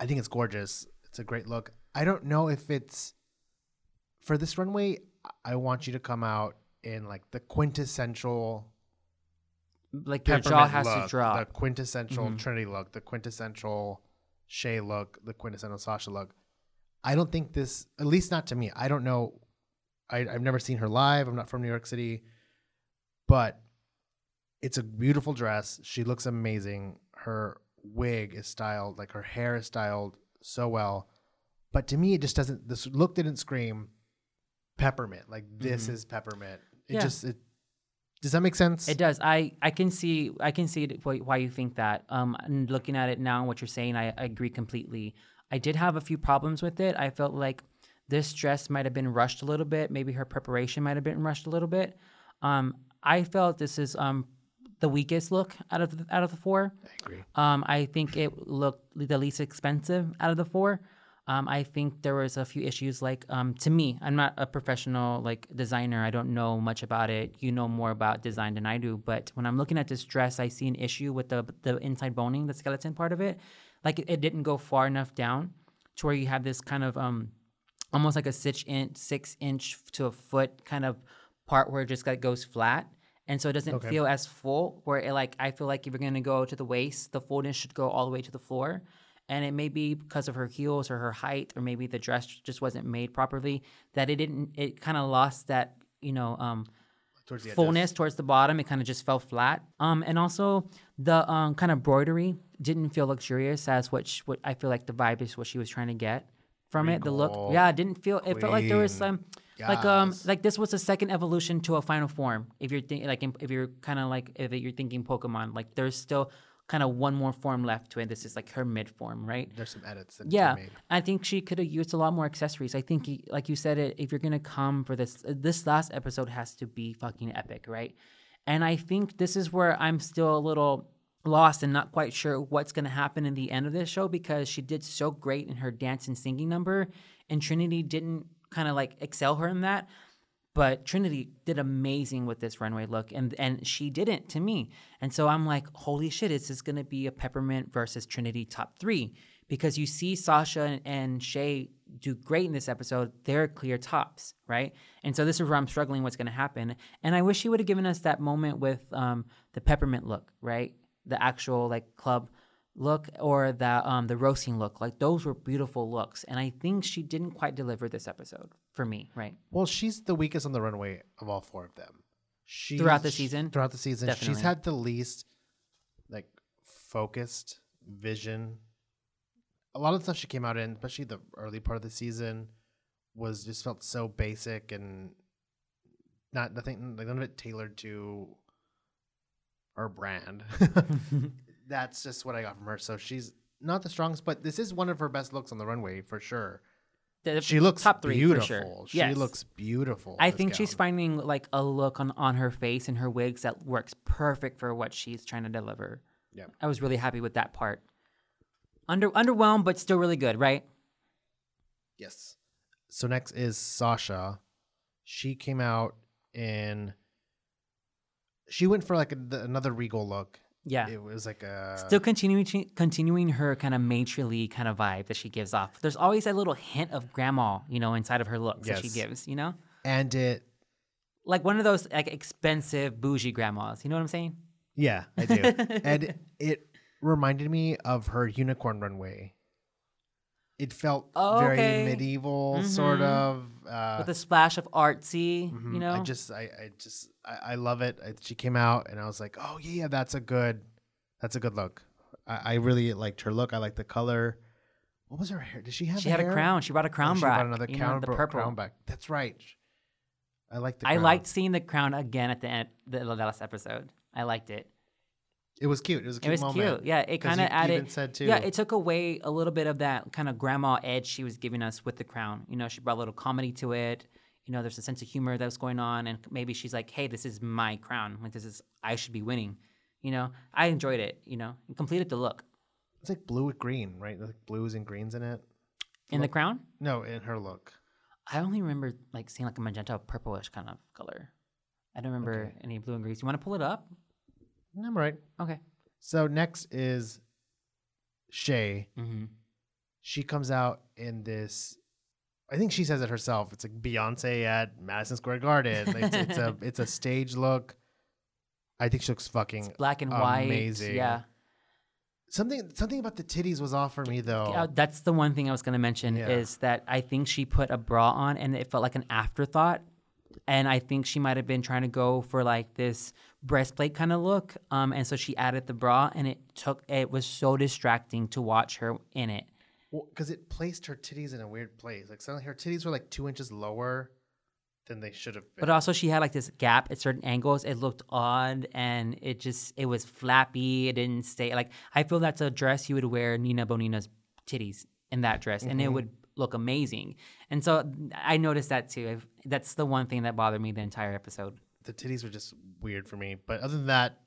I think it's gorgeous. It's a great look. I don't know if it's for this runway. I want you to come out in like the quintessential like your jaw has look, to drop the quintessential Mhm. Trinity look, the quintessential Shea look, the quintessential Sasha look. I don't think this, at least not to me. I don't know. I, I've never seen her live. I'm not from New York City, but it's a beautiful dress. She looks amazing. Her wig is styled, like her hair is styled so well. But to me, it just doesn't. This look didn't scream peppermint. Like this Mhm. is peppermint. It Yeah. just it. Does that make sense? It does. I I can see I can see why why you think that. Um, and looking at it now, and what you're saying, I, I agree completely. I did have a few problems with it. I felt like this dress might have been rushed a little bit. Maybe her preparation might have been rushed a little bit. Um, I felt this is um the weakest look out of the, out of the four. I agree. Um, I think it looked the least expensive out of the four. Um, I think there was a few issues like um, to me, I'm not a professional like designer. I don't know much about it. You know more about design than I do. But when I'm looking at this dress, I see an issue with the the inside boning, the skeleton part of it. Like it, it didn't go far enough down to where you have this kind of um, almost like a six inch, six inch to a foot kind of part where it just like goes flat. And so it doesn't Okay. feel as full. Where it like I feel like if you're gonna go to the waist, the fullness should go all the way to the floor. And it may be because of her heels or her height, or maybe the dress just wasn't made properly that it didn't. It kind of lost that you know um, Towards edges. fullness towards the bottom. It kind of just fell flat. Um, and also the um kind of embroidery didn't feel luxurious as what sh- what I feel like the vibe is what she was trying to get from it. The look, yeah, it didn't feel. It felt like there was Queen. some like um like this was a second evolution to a final form. If you're thinking like if you're kind of like if you're thinking Pokemon, like there's still kind of one more form left to it. This is like her mid form, right? There's some edits that Yeah, made. I think she could have used a lot more accessories. I think, like you said, it if you're gonna come for this, uh, this last episode has to be fucking epic, right? And I think this is where I'm still a little lost and not quite sure what's gonna happen in the end of this show because she did so great in her dance and singing number, and Trinity didn't kind of like excel her in that. But Trinity did amazing with this runway look, and and she didn't to me. And so I'm like, holy shit, is this gonna be a Peppermint versus Trinity top three? Because you see Sasha and, and Shea do great in this episode. They're clear tops, right? And so this is where I'm struggling. What's gonna happen? And I wish she would have given us that moment with um, the Peppermint look, right? The actual like club look or the um the roasting look. Like those were beautiful looks, and I think she didn't quite deliver this episode for me, right? Well, she's the weakest on the runway of all four of them. She Throughout the season? Throughout the season, she's had the least like focused vision. A lot of the stuff she came out in, especially the early part of the season, was just felt so basic and not nothing like none of it tailored to her brand. That's just what I got from her. So she's not the strongest, but this is one of her best looks on the runway for sure. The- She looks top three beautiful. for sure. She Yes. looks beautiful. I this think she's finding like a look on, on her face and her wigs that works perfect for what she's trying to deliver. Yeah. I was really happy with that part. Under underwhelmed, but still really good, right? Yes. So next is Sasha. She came out in. She went for like a, the, another regal look. Yeah. It was like a Still continuing continuing her kind of matronly kind of vibe that she gives off. There's always that little hint of grandma, you know, inside of her looks that she gives, you know? and it. Like one of those like expensive bougie grandmas. You know what I'm saying? Yeah, I do. and it reminded me of her unicorn runway. It felt Oh, very okay. medieval, sort Mhm. of. Uh, With a splash of artsy, mhm. you know? I just, I, I just, I, I love it. I, she came out, and I was like, oh yeah, that's a good, that's a good look. I, I really liked her look. I like the color. What was her hair? Did she have? she had a crown. She brought a Oh, crown she brought another crown, know, bro- purple. crown back. That's right. I like the. I liked seeing the crown again at the end the, the last episode. I liked it. It was cute. It was a It cute was moment. cute. Yeah, it kind of added. said too. Yeah, it took away a little bit of that kind of grandma edge she was giving us with the crown. You know, she brought a little comedy to it. You know, there's a sense of humor that was going on, and maybe she's like, "Hey, this is my crown. Like, this is I should be winning." You know, I enjoyed it. You know, it completed the look It's like blue with green, right? Like blues and greens in it. in the crown. No, in her look. I only remember like seeing like a magenta purplish kind of color. I don't remember Okay. any blue and greens. You want to pull it up? I'm right. Okay. So next is Shea. Mm-hmm. She comes out in this. I think she says it herself. It's like Beyonce at Madison Square Garden. Like, it's, it's a it's a stage look. I think she looks fucking Black and white. amazing. Yeah. Something something about the titties was off for me though. Yeah, that's the one thing I was going to mention Yeah. is that I think she put a bra on and it felt like an afterthought. And I think she might have been trying to go for like this breastplate kind of look. Um, and so she added the bra and it took, it was so distracting to watch her in it. because it placed her titties in a weird place. Like suddenly her titties were like two inches lower than they should have been. But also she had like this gap at certain angles. It looked odd and it just, it was flappy. It didn't stay like, I feel that's a dress you would wear Nina Bonina's titties in that dress and it Mhm. would look amazing. And so I noticed that too. I've- That's the one thing that bothered me the entire episode. the titties were just weird for me. But other than that,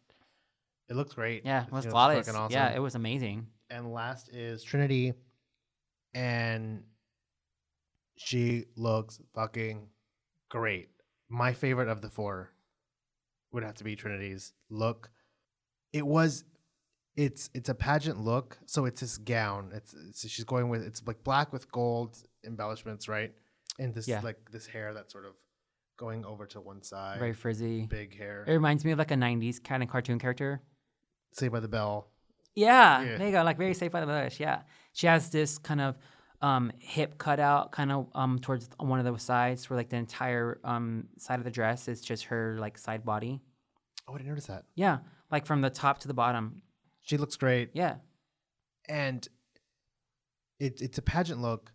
it looked great. Yeah, it was It flawless. fucking awesome. Yeah, it was amazing. and last is Trinity, and she looks fucking great. My favorite of the four would have to be Trinity's look. It was, it's it's a pageant look, so it's this gown. It's, it's she's going with it's like black with gold embellishments, right? And this Yeah. like this hair that's sort of going over to one side, Very frizzy. big hair. It reminds me of like a '90s kind of cartoon character. Saved by the Bell. Yeah, Yeah. there you go. Like very safe by the bush. Yeah, she has this kind of um, hip cutout, kind of um, towards one of the sides, where like the entire um, side of the dress is just her like side body. Oh, I didn't notice that. Yeah, like from the top to the bottom. She looks great. Yeah, and it, it's a pageant look,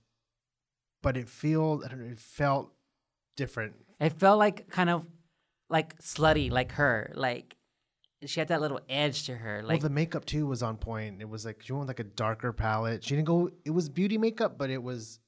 but it feels I don't know, it felt different. it felt like kind of like slutty, like her. Like she had that little edge to her. well, Like the makeup too was on point. It was like she went with like a darker palette. She didn't go. It was beauty makeup, but it was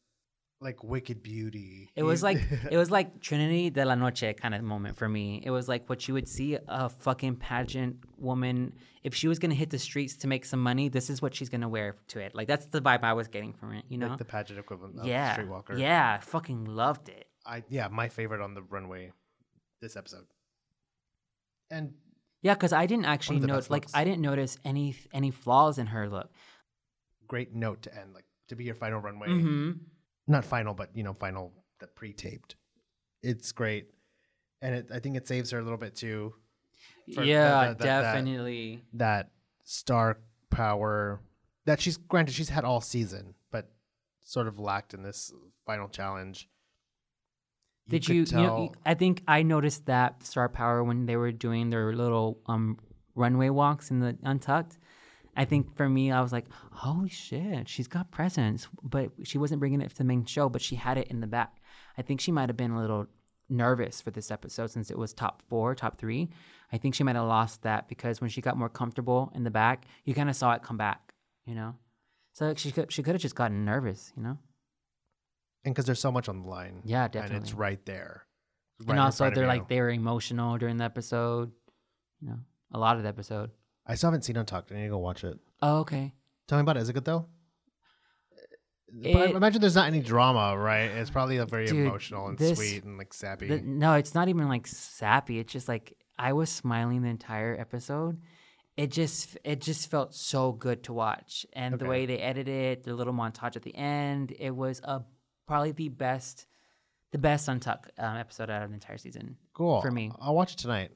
like wicked beauty. It was like it was like Trinity de la Noche kind of moment for me. It was like what you would see a fucking pageant woman if she was gonna hit the streets to make some money. This is what she's gonna wear to it. Like that's the vibe I was getting from it. You know? like the pageant equivalent of yeah, Streetwalker. yeah. Fucking loved it. I yeah, my favorite on the runway this episode. And Yeah, because I didn't actually notice. Like looks. I didn't notice any any flaws in her look. great note to end, like to be your final runway. Mm-hmm. Not final, but you know, final the pre-taped. It's great, and it, I think it saves her a little bit too. The- Yeah, the- the- definitely. That star power that she's granted she's had all season, but sort of lacked in this final challenge. Did could you, you know, I think I noticed that star power when they were doing their little um runway walks in the Untucked. I think for me, I was like, holy shit, she's got presence, but she wasn't bringing it to the main show, but she had it in the back. I think she might have been a little nervous for this episode since it was top four, top three. I think she might have lost that because when she got more comfortable in the back, you kind of saw it come back, you know? So like, she could she could have just gotten nervous, you know. And because there's so much on the line. Yeah, definitely. And it's right there. right and also they're like they were emotional during the episode. You know, a lot of the episode. I still haven't seen Untucked. I need to go watch it. Oh, okay. Tell me about it. Is it good though? But I imagine there's not any drama, right? It's probably very Dude, emotional and this- sweet and like sappy. The- no, it's not even like sappy. It's just like I was smiling the entire episode. It just it just felt so good to watch, and the way they edited it, the little montage at the end, it was a probably the best, the best Untuck um, episode out of the entire season. cool for me. I'll watch it tonight.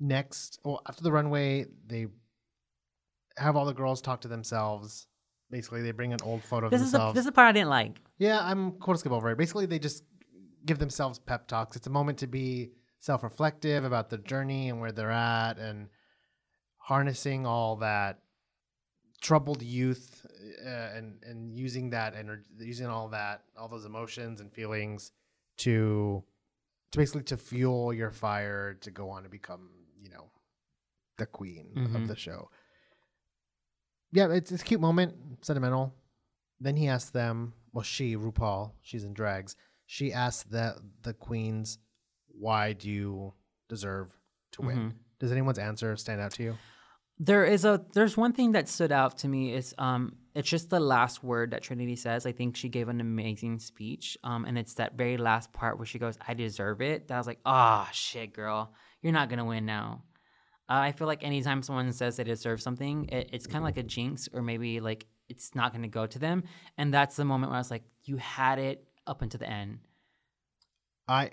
Next, well, after the runway, they have all the girls talk to themselves. Basically, they bring an old photo of This is the, themselves. this is the part I didn't like. Yeah, I'm cool to skip over it. Basically, they just give themselves pep talks. It's a moment to be self reflective about the journey and where they're at and harnessing all that troubled youth uh, and, and using that energy, using all that, all those emotions and feelings to, to basically to fuel your fire to go on to become, you know, the queen Mhm. of the show. Yeah, it's, it's a cute moment, sentimental. Then he asks them, well, she, RuPaul, she's in drags. She asks the the queens, "Why do you deserve to win?" Mhm. Does anyone's answer stand out to you? There is a there's one thing that stood out to me is um it's just the last word that Trinity says. I think she gave an amazing speech. Um and it's that very last part where she goes, I deserve it. That I was like, ah shit, girl. You're not gonna win now. Uh, I feel like anytime someone says they deserve something, it, it's kind of like a jinx or maybe like it's not gonna go to them. And that's the moment where I was like, you had it up until the end. I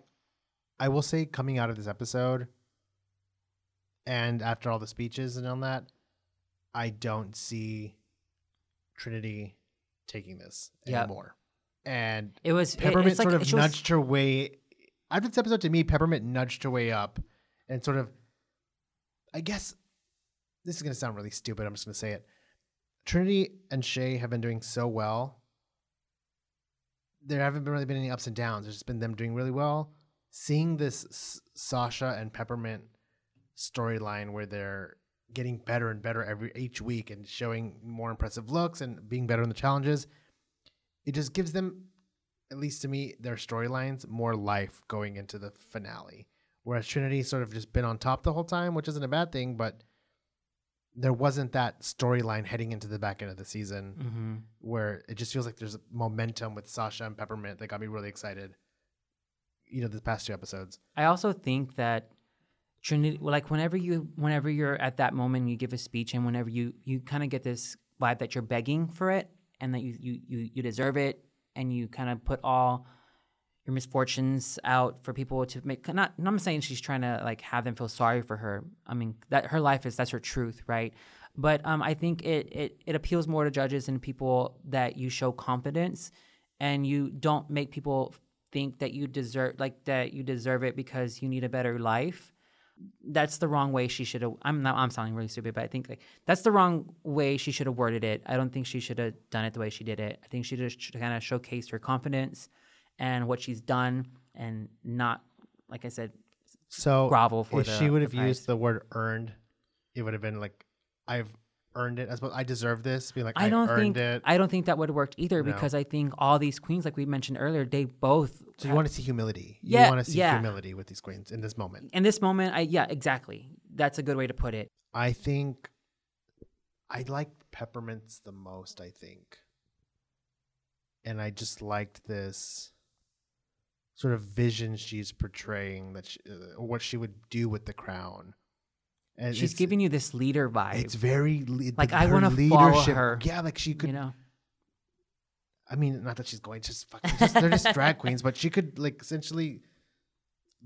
I will say coming out of this episode and after all the speeches and all that, I don't see Trinity taking this Yep. anymore. And It was it- Peppermint like, sort of she was- nudged her way after this episode to me, Peppermint nudged her way up and sort of I guess this is gonna sound really stupid, I'm just gonna say it. Trinity and Shea have been doing so well. There haven't really been any ups and downs. There's just been them doing really well. Seeing this S- Sasha and Peppermint storyline where they're getting better and better every each week and showing more impressive looks and being better in the challenges, it just gives them, at least to me, their storylines more life going into the finale. Whereas Trinity sort of just been on top the whole time, which isn't a bad thing, but there wasn't that storyline heading into the back end of the season Mhm. where it just feels like there's momentum with Sasha and Peppermint that got me really excited. You know, the past two episodes. I also think that Trinity, like whenever you, whenever you're at that moment, you give a speech, and whenever you, you kind of get this vibe that you're begging for it, and that you, you, you, you deserve it, and you kind of put all your misfortunes out for people to make. Not, I'm saying she's trying to like have them feel sorry for her. I mean that her life is that's her truth, right? But um, I think it, it it appeals more to judges and people that you show confidence, and you don't make people think that you deserve like that you deserve it because you need a better life that's the wrong way she should have i'm not i'm sounding really stupid but i think like that's the wrong way she should have worded it i don't think she should have done it the way she did it i think she just kind of showcased her confidence and what she's done and not like i said So grovel for if the she would have prize. used the word earned, it would have been like, I've earned it. I suppose I deserve this. Be like, I, I don't earned think it. I don't think that would have worked either No. because I think all these queens, like we mentioned earlier, they both. so you want to see humility. Yeah, you want to see yeah. humility with these queens in this moment. in this moment, I yeah, exactly. That's a good way to put it. I think I liked Peppermints the most, I think. And I just liked this sort of vision she's portraying that she, uh, what she would do with the crown. And She's giving you this leader vibe. it's very le- Like, the- I wanna follow leadership- her, Yeah, like she could you know, I mean, not that she's going to just fucking just they're just drag queens, but she could like essentially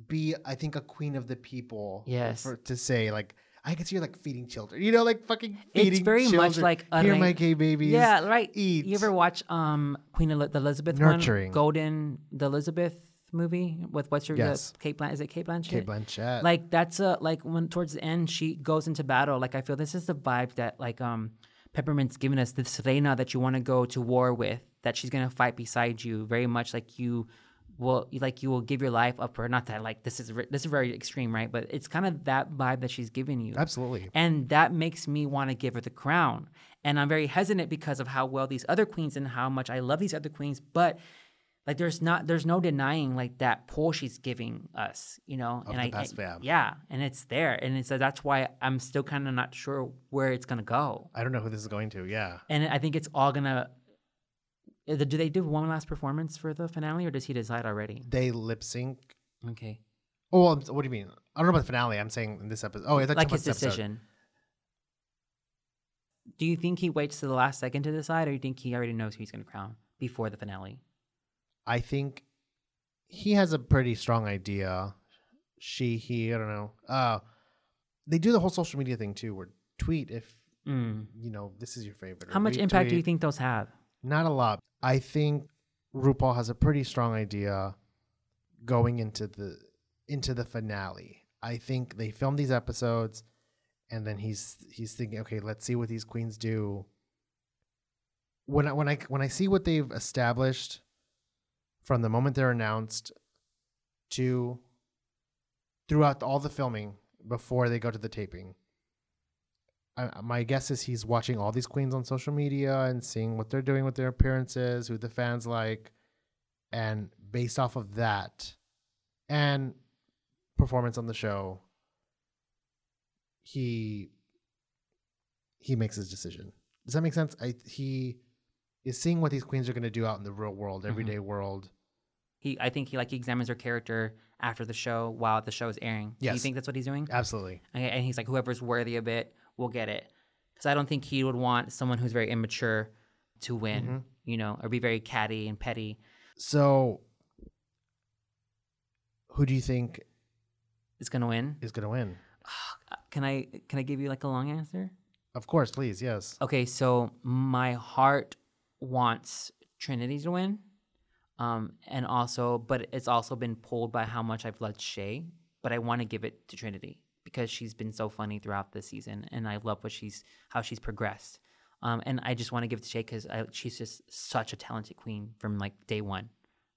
be, I think, a queen of the people. Yes. For to say like, I can see her like feeding children. You know, like fucking feeding. it's very much like a here, my gay babies. yeah, right. eat. You ever watch um Queen Eli- the Elizabeth Nurturing. one, Golden, the Elizabeth movie with what's her Yes. the Cate Blanchett? Is it Cate Blanchett? Cate Blanchett. like that's a like when towards the end she goes into battle like i feel this is the vibe that like um peppermint's giving us this reina that you want to go to war with that she's gonna fight beside you very much like you will like you will give your life up for her. Not that like this is this is very extreme, right? But it's kind of that vibe that she's giving you. Absolutely. And that makes me want to give her the crown. And I'm very hesitant because of how well these other queens and how much I love these other queens. But like there's not there's no denying like that pull she's giving us, you know. Of and I, fam. yeah, and it's there. And it's, so that's why I'm still kind of not sure where it's gonna go. I don't know who this is going to. Yeah. And I think it's all gonna. uh, Do they do one last performance for the finale, or does he decide already? They lip sync. Okay, Oh, well, what do you mean? I don't know about the finale. I'm saying in this episode. Oh, like his this episode. decision. Do you think he waits to the last second to decide, or do you think he already knows who he's gonna crown before the finale? I think he has a pretty strong idea. She, he, I don't know. Uh, they do the whole social media thing too, where tweet if Mm. you know this is your favorite. How much impact do you think those have? Not a lot. I think RuPaul has a pretty strong idea going into the into the finale. I think they filmed these episodes and then he's he's thinking, okay, let's see what these queens do. When I when I when I see what they've established from the moment they're announced to throughout all the filming before they go to the taping, I, my guess is he's watching all these queens on social media and seeing what they're doing with their appearances, who the fans like, and based off of that and performance on the show, he he makes his decision. Does that make sense? I he is seeing what these queens are going to do out in the real world, Mm-hmm. everyday world. He, I think he like he examines her character after the show while the show is airing. Do you think that's what he's doing? Absolutely. Okay, and he's like, whoever's worthy of it will get it. Because I don't think he would want someone who's very immature to win, Mm-hmm. you know, or be very catty and petty. So, who do you think Is gonna win. is going to win? Can I can I give you like a long answer? Of course, please. Yes. Okay, so my heart wants Trinity to win. Um, and also, but it's also been pulled by how much I've loved Shea. But I want to give it to Trinity because she's been so funny throughout the season, and I love what she's how she's progressed. Um, and I just want to give it to Shea because she's just such a talented queen from like day one,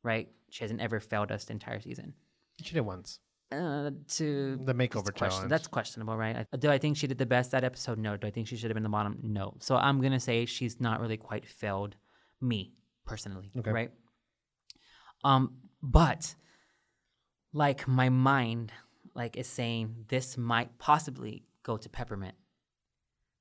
right? She hasn't ever failed us the entire season. She did once. Uh, to The makeover question- challenge. That's questionable, right? I- Do I think she did the best that episode? No. Do I think she should have been the bottom? No. So I'm gonna say she's not really quite failed me personally, Okay. right? Um, but like my mind, like is saying this might possibly go to Peppermint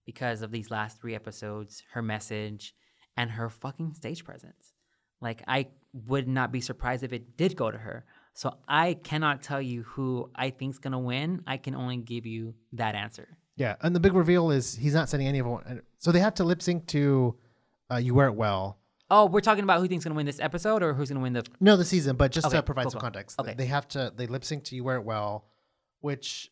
because of these last three episodes, her message, and her fucking stage presence. Like I would not be surprised if it did go to her. So I cannot tell you who I think's gonna win. I can only give you that answer. Yeah, and the big reveal is he's not sending any of them. So they have to lip sync to uh, "You Wear It Well." Oh, we're talking about who thinks gonna win this episode or who's gonna win the No, the season, but just Okay, to provide cool, some cool. context, Okay. they have to they lip sync to "You Wear It Well," which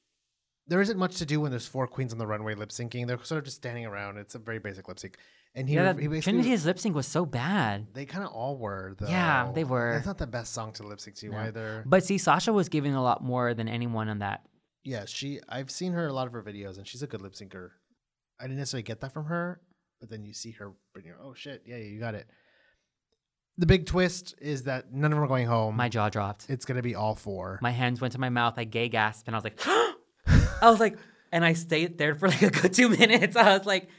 there isn't much to do when there's four queens on the runway lip syncing. They're sort of just standing around. It's a very basic lip sync, and he, yeah. he That, basically Trinity's lip sync was so bad. they kind of all were. Though. Yeah, they were. It's not the best song to lip sync to either. But see, Sasha was giving a lot more than anyone on that. Yeah, she. I've seen her a lot of her videos, and she's a good lip syncer. I didn't necessarily get that from her, but then you see her, and you're, oh shit, yeah, yeah, you got it. The big twist is that none of them are going home. My jaw dropped. it's gonna be all four. My hands went to my mouth. I gay gasped, and I was like, I was like, and I stayed there for like a good two minutes. I was like,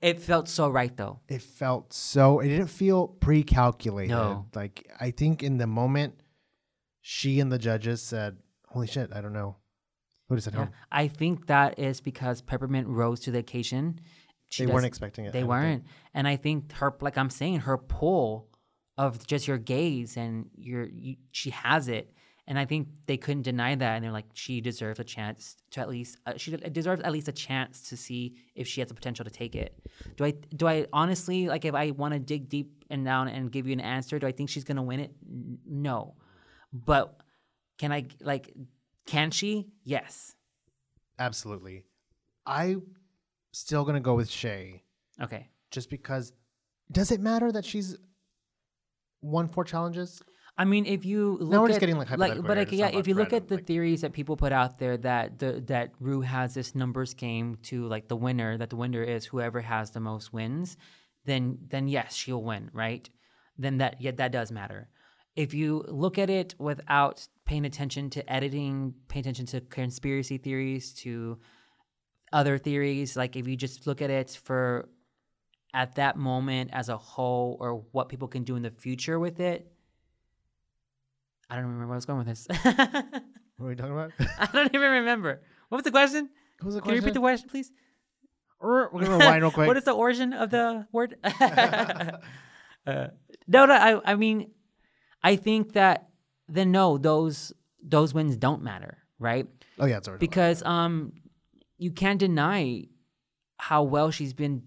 it felt so right though. it felt so. It didn't feel pre-calculated. No. Like I think in the moment, she and the judges said, "Holy shit, I don't know who to send Yeah. home." I think that is because Peppermint rose to the occasion. She They does- weren't expecting it. They weren't, think. and I think her, like I'm saying, her pull of just your gaze and your, you, she has it, and I think they couldn't deny that, and they're like, she deserves a chance to at least, uh, she deserves at least a chance to see if she has the potential to take it. Do I, do I honestly like if I want to dig deep and down and give you an answer? Do I think she's gonna win it? No, but can I like, can she? Yes. Absolutely. I still gonna go with Shea. Okay. just because does it matter that she's won four challenges I mean, if you look we're at just getting, like, hypothetical but like, yeah, if you look at the like- theories that people put out there that the that Ru has this numbers game to like the winner, that the winner is whoever has the most wins, then then yes, she'll win, right? Then that yeah, that does matter. if you look at it without paying attention to editing, pay attention to conspiracy theories, to other theories, like if you just look at it for at that moment as a whole or what people can do in the future with it. I don't remember where I was going with this. What are we talking about? I don't even remember. What was the question? What was the Can you repeat the question, please? We're gonna rewind real quick. What is the origin of the word? uh, no, no. I, I mean, I think that then no, those those wins don't matter, right? oh yeah, it's Because um, you can't deny how well she's been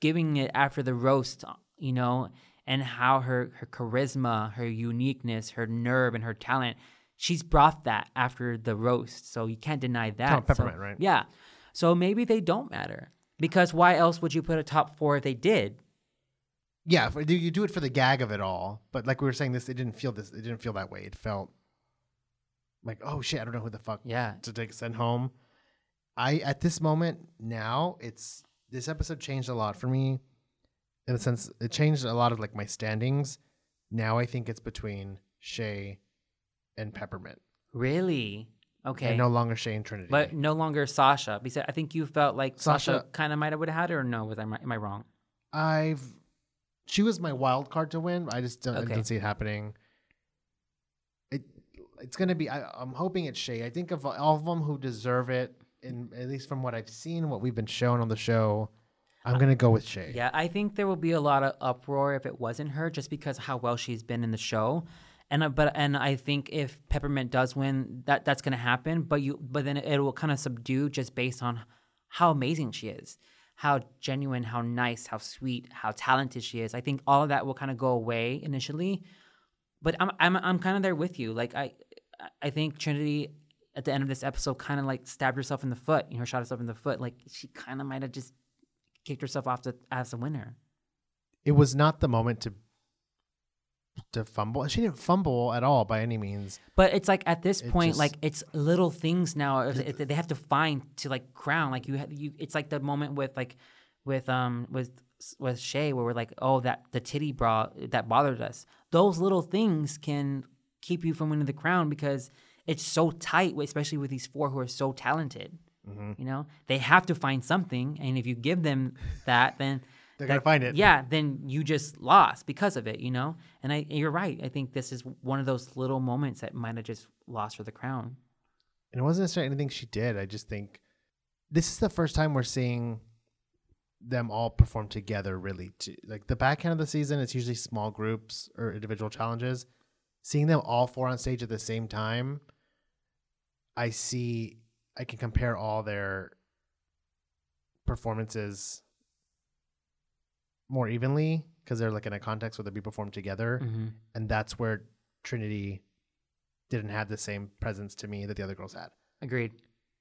giving it after the roast, you know, and how her her charisma, her uniqueness, her nerve, and her talent. She's brought that after the roast, so you can't deny that. Tom So- Peppermint, right? Yeah. So maybe they don't matter because why else would you put a top four if they did? yeah. You you do it for the gag of it all, but like we were saying, this it didn't feel this. It didn't feel that way. It felt like oh shit, I don't know who the fuck Yeah. to take send home. I at this moment now, it's this episode changed a lot for me. In a sense, it changed a lot of like my standings. Now I think it's between Shea and Peppermint. Really? Okay. And no longer Shea and Trinity. but no longer Sasha. Because I think you felt like Sasha, Sasha- kind of might have would have had it, or no? Was I am I wrong? I've she was my wild card to win. I just don't, I Okay. don't see it happening. It it's gonna be. I, I'm hoping it's Shea. I think of all of them who deserve it, in at least from what I've seen, what we've been shown on the show, I'm gonna go with Shea. Yeah, I think there will be a lot of uproar if it wasn't her, just because how well she's been in the show. And uh, but and I think if Peppermint does win, that that's gonna happen. But you but then it will kind of subdue just based on how amazing she is, how genuine, how nice, how sweet, how talented she is. I think all of that will kind of go away initially. But I'm I'm I'm kind of there with you. Like I I think Trinity at the end of this episode kind of like stabbed herself in the foot. You know, shot herself in the foot. Like she kind of might have just kicked herself off to, as a winner. It was not the moment to to fumble. She didn't fumble at all by any means. But it's like at this point, just- like it's little things now they have to find to like crown. Like you, ha- you, it's like the moment with like with um with with Shea where we're like, oh, that the titty bra that bothered us. Those little things can keep you from winning the crown because it's so tight, especially with these four who are so talented. Mm-hmm. You know, they have to find something, and if you give them that, then They're that- gonna find it. Yeah, then you just lost because of it, you know. And I, you're right. I think this is one of those little moments that might have just lost her the crown. And it wasn't necessarily anything she did. I just think this is the first time we're seeing them all perform together really to, like the back end of the season it's usually small groups or individual challenges seeing them all four on stage at the same time i see i can compare all their performances more evenly because they're like in a context where they'll be performed together Mm-hmm. and that's where trinity didn't have the same presence to me that the other girls had Agreed.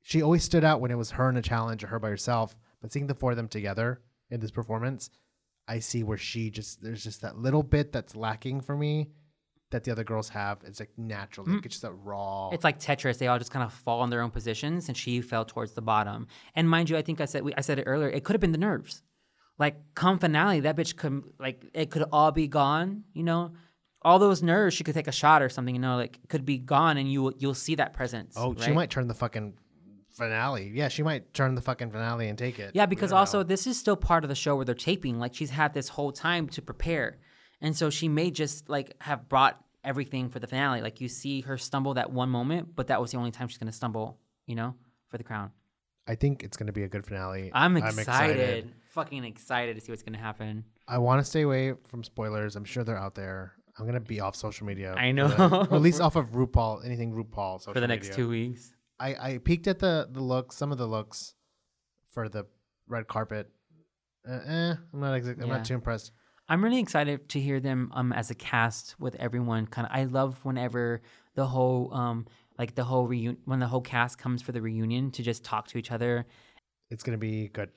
she always stood out when it was her in a challenge or her by herself. But seeing the four of them together in this performance, I see where she just there's just that little bit that's lacking for me that the other girls have. It's like natural, like hmm. it's just that raw. It's like Tetris; they all just kind of fall in their own positions, and she fell towards the bottom. And mind you, I think I said we, I said it earlier. It could have been the nerves. Like come finale, that bitch could like it could all be gone. You know, all those nerves. She could take a shot or something. You know, like could be gone, and you you'll see that presence. oh, she might turn the fucking finale. Yeah, she might turn the fucking finale and take it. Yeah, because also know. this is still part of the show where they're taping. Like she's had this whole time to prepare, and so she may just like have brought everything for the finale. Like you see her stumble that one moment, but that was the only time she's gonna stumble. You know, for the crown. I think it's gonna be a good finale. I'm excited, fucking excited to see what's gonna happen. I want to stay away from spoilers. I'm sure they're out there. I'm gonna be off social media. I know. the- or at least off of RuPaul, anything RuPaul. Social for the next media. two weeks. I, I peeked at the the looks, some of the looks for the red carpet. Uh, eh, I'm not exa- I'm not too impressed. I'm really excited to hear them um as a cast with everyone. Kind of, I love whenever the whole um like the whole reunion when the whole cast comes for the reunion to just talk to each other. It's gonna be good,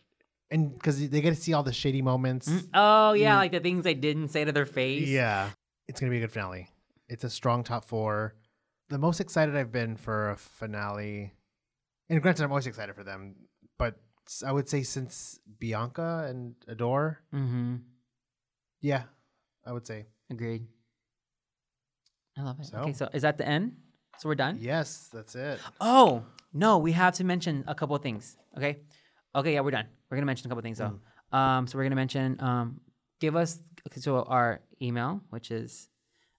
and because they get to see all the shady moments. Oh yeah, Mm. like the things they didn't say to their face. Yeah, it's gonna be a good finale. It's a strong top four. The most excited I've been for a finale, and granted, I'm always excited for them, but I would say since Bianca and Adore, Mm-hmm. Yeah, I would say. Agreed. I love it. So? Okay, so is that the end? So we're done? Yes, that's it. Oh, no, we have to mention a couple of things. Okay. Okay, yeah, we're done. We're gonna mention a couple of things though. Um, so we're gonna mention um give us so our email, which is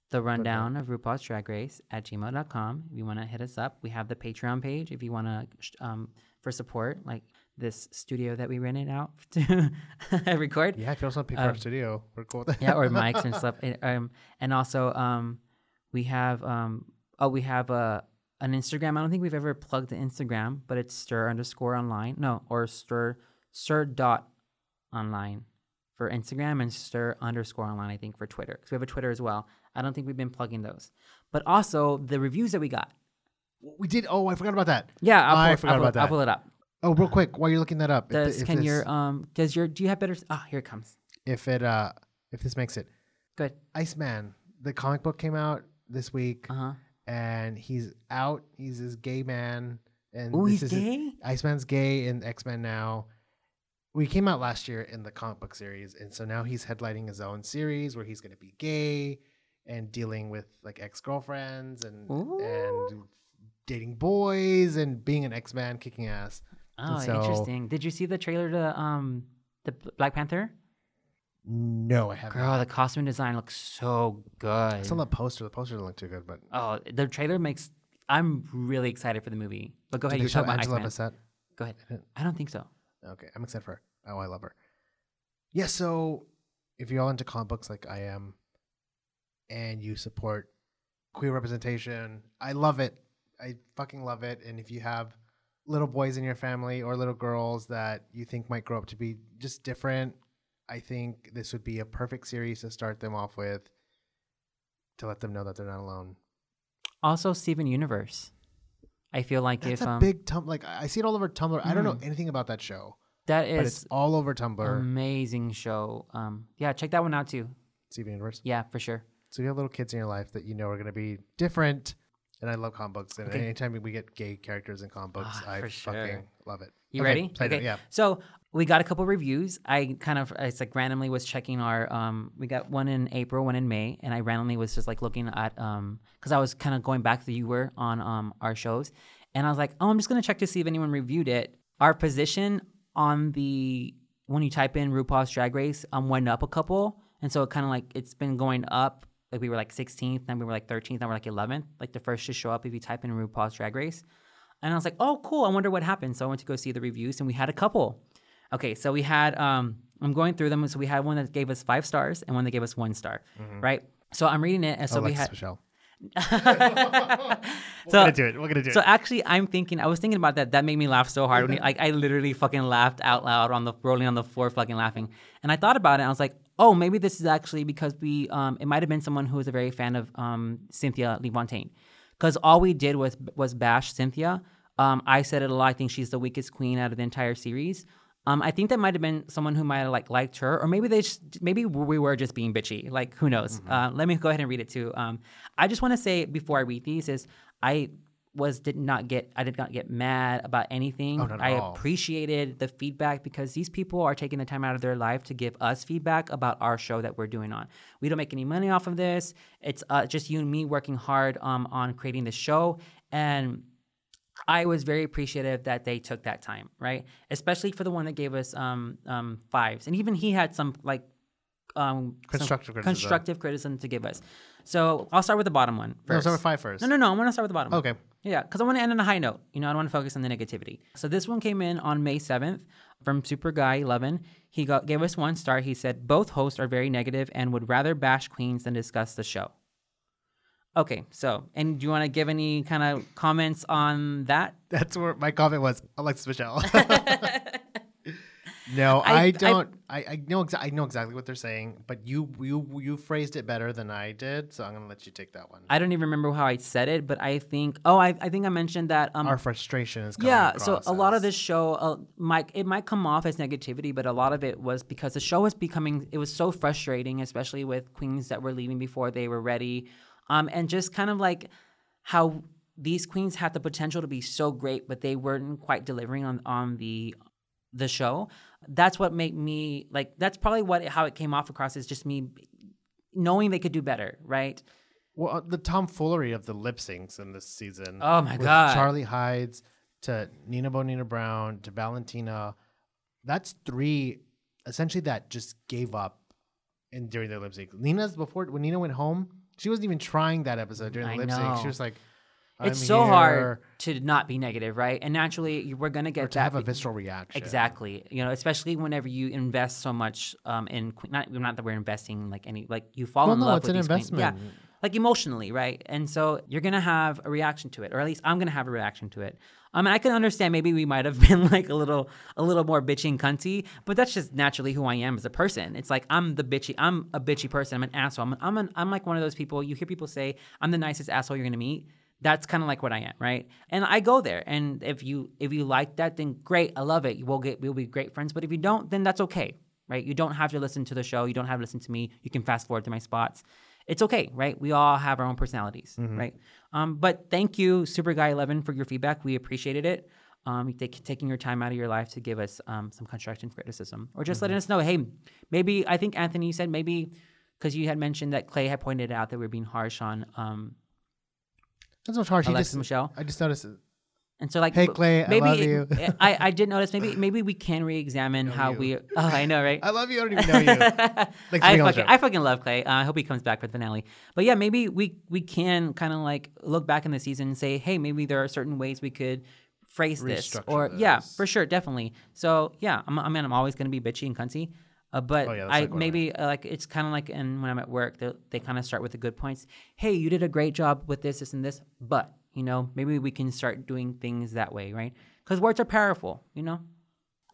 the rundown of RuPaul's Drag Race at gmail.com. If you want to hit us up, we have the Patreon page. If you want to, um, for support, like this studio that we rented out to record, Yeah, if you also pick for our studio, we're cool. yeah, or mics and stuff. And, Um, and also, um, we have um, oh, we have a an Instagram. I don't think we've ever plugged the Instagram, but it's stir underscore online. No, or stir stir dot online for Instagram and stir underscore online. I think for Twitter because we have a Twitter as well. I don't think we've been plugging those, but also the reviews that we got. we did. Oh, I forgot about that. Yeah, I'll, I forgot I'll, pull- about I'll pull it up. Oh, real quick, while you're looking that up, Does th- if can this- your um does your do you have better? Ah, here it comes. if it uh if this makes it, Good. Iceman, the comic book came out this week, Uh huh. and he's out. He's this gay man, and Oh, he's is his- gay. Iceman's gay in X Men now. We came out last year in the comic book series, and so now he's headlining his own series where he's going to be gay and dealing with like ex girlfriends and and dating boys and being an X Man kicking ass. Oh, so- interesting. Did you see the trailer to um the Black Panther? No, I haven't. Girl, the costume design looks so good. I saw the poster. The poster didn't look too good, but Oh, the trailer makes. I'm really excited for the movie. But go ahead, did you they show about Angela Bassett? Go ahead. I don't think so. Okay, I'm excited for her. Oh, I love her. Yeah, so if you're all into comic books like I am, and you support queer representation, I love it. I fucking love it. And if you have little boys in your family or little girls that you think might grow up to be just different, I think this would be a perfect series to start them off with to let them know that they're not alone. Also, Steven Universe. I feel like That's if a um big Tumblr. Like I see it all over Tumblr. I don't know Mm. anything about that show, That is, but it's all over Tumblr. amazing show. Um, yeah, check that one out too. Steven Universe. Yeah, for sure. So you have little kids in your life that you know are going to be different. And I love comic books. And Okay. anytime we get gay characters in comic books, Ah, I for fucking love it. You Okay, ready? so I know, yeah. So we got a couple reviews. I kind of it's like randomly was checking our um we got one in April, one in May, and I randomly was just like looking at um because I was kind of going back to you were on um our shows, and I was like, oh, I'm just gonna check to see if anyone reviewed it. Our position on the when you type in RuPaul's Drag Race um went up a couple, and so it kind of like it's been going up. Like we were like 16th, then we were like 13th, then we're like 11th, like the first to show up if you type in RuPaul's Drag Race. And I was like, oh, cool. I wonder what happened. So I went to go see the reviews, and we had a couple. Okay, so we had um, I'm going through them. So we had one that gave us five stars and one that gave us one star, right? So I'm reading it, and so oh, we had. Michelle. so, We're going to do it. We're going to do it. so actually, I'm thinking. I was thinking about that. That made me laugh so hard. When he, like I literally fucking laughed out loud on the rolling on the floor, fucking laughing. And I thought about it. and I was like, oh, maybe this is actually because we. Um, it might have been someone who was a very fan of um, Cynthia Lee Fontaine, because all we did was was bash Cynthia. Um, I said it a lot. I think she's the weakest queen out of the entire series. Um, I think that might have been someone who might have like liked her, or maybe they just, maybe we were just being bitchy. Like who knows? Uh, let me go ahead and read it too. Um, I just want to say before I read these is I was did not get I did not get mad about anything. Oh, I all. appreciated the feedback because these people are taking the time out of their life to give us feedback about our show that we're doing on. We don't make any money off of this. It's uh, just you and me working hard um, on creating the show and I was very appreciative that they took that time, right? Especially for the one that gave us um, um, fives, and even he had some like um, Constructive criticism. constructive criticism to give us. So I'll start with the bottom one No, first. start with five first. No, no, no. I want to start with the bottom. one. Okay. Yeah, because I want to end on a high note. You know, I don't want to focus on the negativity. So this one came in on May 7th from Super Guy 11. He got, gave us one star. He said, both hosts are very negative and would rather bash queens than discuss the show. Okay, so, and do you want to give any kind of comments on that? That's where my comment was Alexis Michelle. no, I- I, don't. I, I know exa- I know exactly what they're saying, but you you you phrased it better than I did, so I'm gonna let you take that one. I don't even remember how I said it, but I think, oh, I, I think I mentioned that. Um, Our frustration is coming yeah so a lot of this show uh, might it might come off as negativity but a lot of it was because the show was becoming it was so frustrating especially with queens that were leaving before they were ready um, and just kind of like how these queens had the potential to be so great but they weren't quite delivering on on the the show that's what made me like that's probably what how it came off across is just me knowing they could do better right Well, uh, the tomfoolery of the lip syncs in this season. Oh my God. Charlie Hides to Nina Bonina Brown to Valentina. That's three essentially that just gave up in during their lip sync. Nina's before when Nina went home, she wasn't even trying that episode during the I lip sync. She was like, it's "I'm so hard to not be negative, right? And naturally, we're gonna or get to that have a visceral reaction. Exactly. You know, especially whenever you invest so much um, in not not that we're investing like any like you fall Well, in no, love it's with an these queens. investment. Yeah, like emotionally, right? And so you're gonna have a reaction to it, or at least I'm gonna have a reaction to it. I mean, I can understand maybe we might have been like a little a little more bitchy and cunty, but that's just naturally who I am as a person. It's like I'm the bitchy. I'm a bitchy person. I'm an asshole. I'm I'm, an, I'm like one of those people. You hear people say I'm the nicest asshole you're gonna meet that's kind of like what I am, right? And I go there, and if you if you like that, then great, I love it. We'll get we'll be great friends. But if you don't, then that's okay, right? You don't have to listen to the show. You don't have to listen to me. You can fast forward to my spots. It's okay, right? We all have our own personalities, right? Um, but thank you, Super Guy Eleven, for your feedback. We appreciated it. Um, take, taking your time out of your life to give us um, some constructive criticism, or just letting us know, hey, maybe I think Anthony you said maybe because you had mentioned that Clay had pointed out that we're being harsh on um, That's harsh. He Alexis just, Michelle. I just noticed it. And so, like, Hey, Clay, I maybe love you. I, I did notice. Maybe maybe we can re-examine how you. we. Oh, I know, right? I love you. I don't even know you. For I being on the fucking. I fucking love Clay. Uh, I hope he comes back for the finale. But yeah, maybe we we can kind of like look back in the season and say, hey, maybe there are certain ways we could phrase this, or yeah, for sure, definitely. So yeah, I'm, I mean, I'm always gonna be bitchy and cunty. Uh, but Oh, yeah, I like maybe uh, like it's kind of like in, when I'm at work, they, they kind of start with the good points. Hey, you did a great job with this, this, and this. But you know, maybe we can start doing things that way, right? Because words are powerful, you know.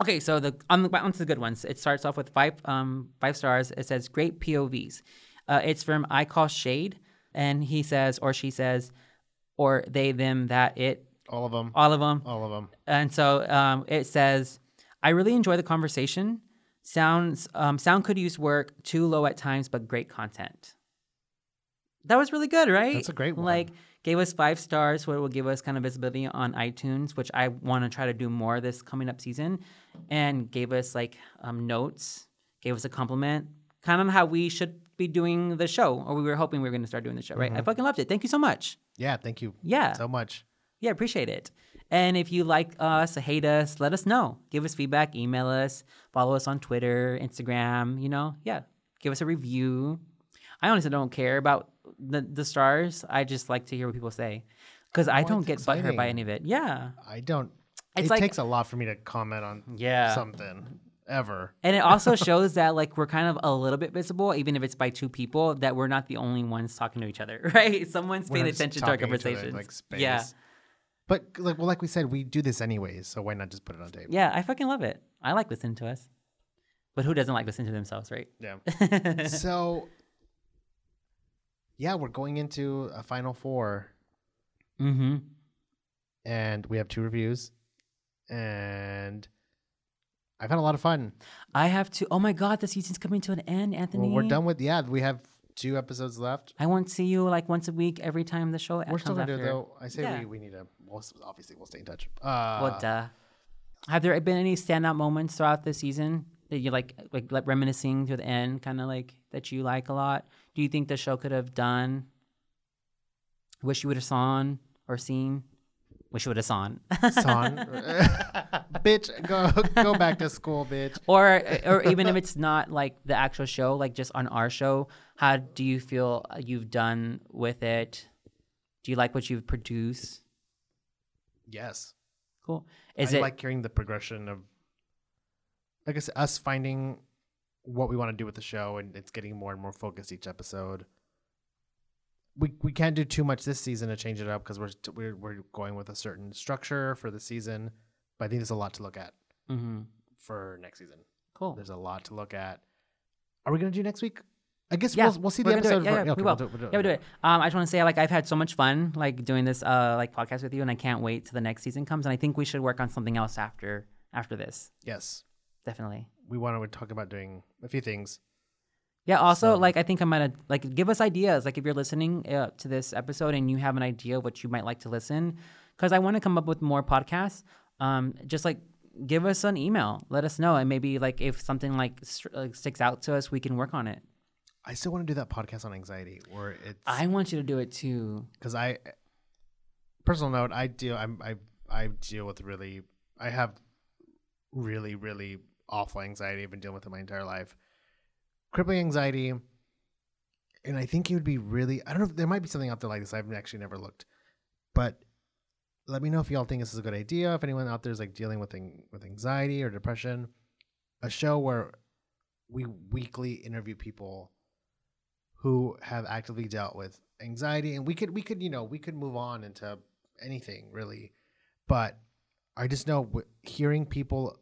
Okay, so the on the onto the good ones. It starts off with five um five stars. It says great POVs. Uh, it's from I call shade, and he says or she says, or they them that it all of them. all of them. All of them. And so um, it says, I really enjoy the conversation. Sounds um, sound could use work, too low at times, but great content. That was really good, right? That's a great one. Like gave us five stars, what will give us kind of visibility on iTunes, which I want to try to do more this coming up season, and gave us like um, notes, gave us a compliment, kind of how we should be doing the show, or we were hoping we were going to start doing the show, right? I fucking loved it. Thank you so much. Yeah. Thank you Yeah. so much. Yeah, appreciate it. And if you like us, hate us, let us know. Give us feedback, email us, follow us on Twitter, Instagram, you know, yeah. Give us a review. I honestly don't care about the, the stars. I just like to hear what people say. Because I Oh, don't it's get butthurt by any of it. Yeah. I don't. It's it like- takes a lot for me to comment on Yeah. something ever. And it also shows that like we're kind of a little bit visible, even if it's by two people, that we're not the only ones talking to each other, right? Someone's We're paying attention to our each other like. Yeah. But like, well, like we said, we do this anyways, so why not just put it on tape? Yeah, I fucking love it. I like listening to us. But who doesn't like listening to themselves, right? Yeah. so, yeah, we're going into a final four, mm-hmm. and we have two reviews, and I've had a lot of fun. I have to. Oh my God, the season's coming to an end, Anthony. Well, we're done with yeah. We have two episodes left. I won't see you like once a week every time the show. We're still gonna do it after. though. I say Yeah. we, we need to. Well, obviously, we'll stay in touch. Uh, Well, duh. Have there been any standout moments throughout the season that you like, like, like reminiscing to the end, kind of like that you like a lot? Do you think the show could have done? Wish you would have saw or seen. Wish you would have saw. son, bitch, go go back to school, bitch. or or even if it's not like the actual show, like just on our show, how do you feel you've done with it? Do you like what you've produced? Yes, Cool. Is I it like hearing the progression of, like I said, us finding what we want to do with the show, and it's getting more and more focused each episode. We we can't do too much this season to change it up because we're we're we're going with a certain structure for the season. But I think there's a lot to look at hmm for next season. cool? There's a lot to look at. Are we gonna do next week? I guess Yeah, we'll we'll see the gonna do it. episode. Yeah, yeah, okay, we we'll do it, we'll do it. Yeah, we do it. Um, I just want to say, like, I've had so much fun, like, doing this, uh, like, podcast with you, and I can't wait till the next season comes. And I think we should work on something else after after this. Yes, Definitely. we want to talk about doing a few things. Yeah. Also, So- like, I think I'm gonna like give us ideas. Like, if you're listening uh, to this episode and you have an idea of what you might like to listen, because I want to come up with more podcasts. Um, just like give us an email, let us know, and maybe like if something like, str- like sticks out to us, we can work on it. I still want to do that podcast on anxiety, where it's I want you to do it too. because I personal note I deal I'm I I deal with really I have really really awful anxiety I've been dealing with it my entire life crippling anxiety. And I think it would be really I don't know if there might be something out there like this I've actually never looked. But let me know if y'all think this is a good idea. If anyone out there is like dealing with with anxiety or depression a show where we weekly interview people who have actively dealt with anxiety. And we could we could you know we could move on into anything really. But i just know hearing people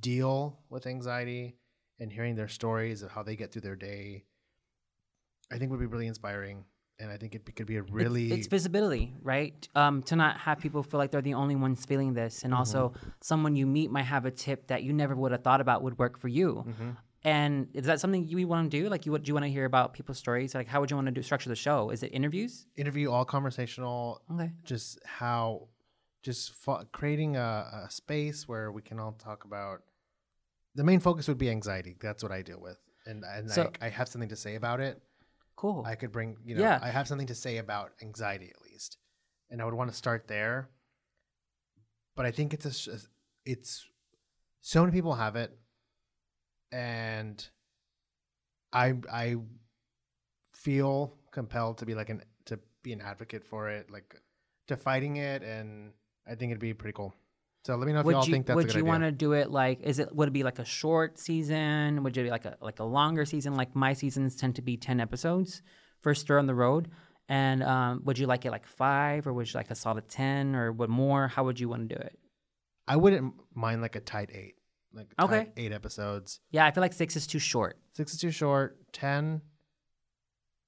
deal with anxiety and hearing their stories of how they get through their day i think would be really inspiring and i think it could be a really it's, visibility, right? Um, to not have people feel like they're the only ones feeling this, and also Mm-hmm. someone you meet might have a tip that you never would have thought about would work for you. Mm-hmm. And is that something you want to do? Like, you would do you want to hear about people's stories? Like, how would you want to do structure the show? Is it interviews? interview all conversational Okay. just how just fo- creating a, a space where we can all talk about the main focus would be anxiety. That's what i deal with. And and So- I, I have something to say about it. Cool. i could bring you know Yeah. i have something to say about anxiety at least. And i would want to start there. But i think it's a it's so many people have it. And i i feel compelled to be like an to be an advocate for it like to fighting it. And i think it'd be pretty cool so let me know if y'all would you think that's a good idea. would you want to do it like is it would it be like a short season would it be like a like a longer season like my seasons tend to be 10 episodes for stir on the road and um, would you like it like five or would you like a solid 10 or what more how would you want to do it i wouldn't mind like a tight eight like Okay. eight episodes yeah i feel like six is too short Six is too short. Ten.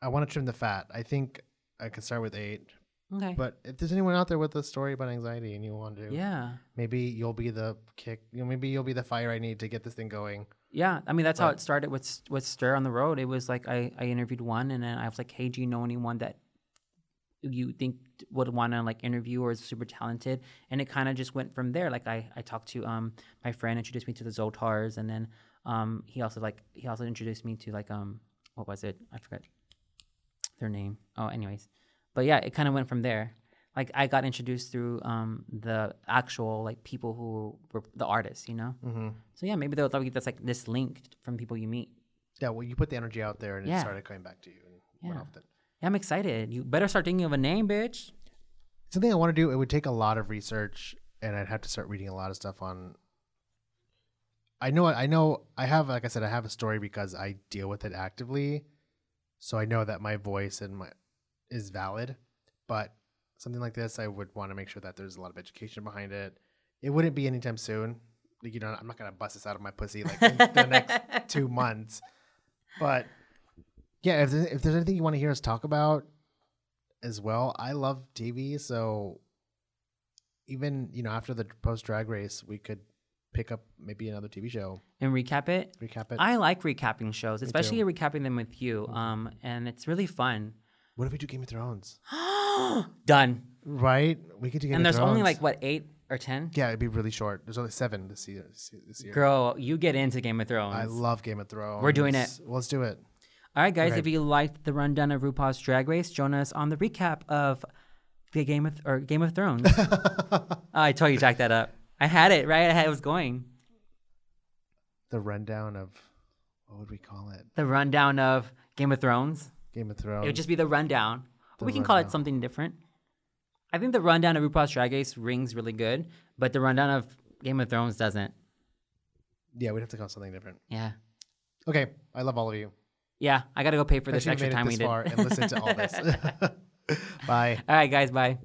I want to trim the fat. I think I can start with eight. Okay. But if there's anyone out there with a story about anxiety and you want to, yeah. maybe you'll be the kick. You know, maybe you'll be the fire I need to get this thing going. yeah i mean that's how it started with with stir on the road. It was like i i interviewed one and then i was like hey do you know anyone that you think would want to like interview or is super talented? And it kind of just went from there. Like i i talked to um my friend introduced me to the zotars and then um he also like he also introduced me to like um what was it? I forgot their name. Oh anyways but yeah it kind of went from there like i got introduced through um the actual like people who were the artists you know Mm-hmm. so yeah maybe they'll that's like this link from people you meet Yeah. Well, you put the energy out there and it started coming back to you. And went Yeah. off the- yeah i'm excited you better start thinking of a name bitch Something I want to do. It would take a lot of research, and I'd have to start reading a lot of stuff on. I know. I know. I have, like I said, I have a story because I deal with it actively, so I know that my voice and my is valid. But something like this, I would want to make sure that there's a lot of education behind it. It wouldn't be anytime soon. Like, you know, I'm not gonna bust this out of my pussy like in the next two months. But yeah, if there's, if there's anything you want to hear us talk about as well, I love TV. So even you know after the post drag race, we could pick up maybe another TV show, and recap it recap it. I like recapping shows, especially recapping them with you. Um, and it's really fun. What if we do Game of Thrones? Done. Right, we could do Game and of there's Thrones. only like what eight or ten. yeah, it'd be really short. There's only seven this year. This year. Girl, you get into Game of Thrones. I love Game of Thrones. We're doing it. Well, let's do it. All right, guys. Okay. If you liked the rundown of RuPaul's Drag Race, join us on the recap of the Game of or Game of Thrones. oh, I told you, jack that up. I had it right. I had it was going. The rundown of what would we call it? The rundown of Game of Thrones. Game of Thrones. It would just be the rundown. The we can call it something different. I think the rundown of RuPaul's Drag Race rings really good, but the rundown of Game of Thrones doesn't. yeah, we'd have to call it something different. Yeah. Okay, I love all of you. Yeah, I gotta go pay for this extra time we did. and listen to all this. Bye. All right, guys. Bye.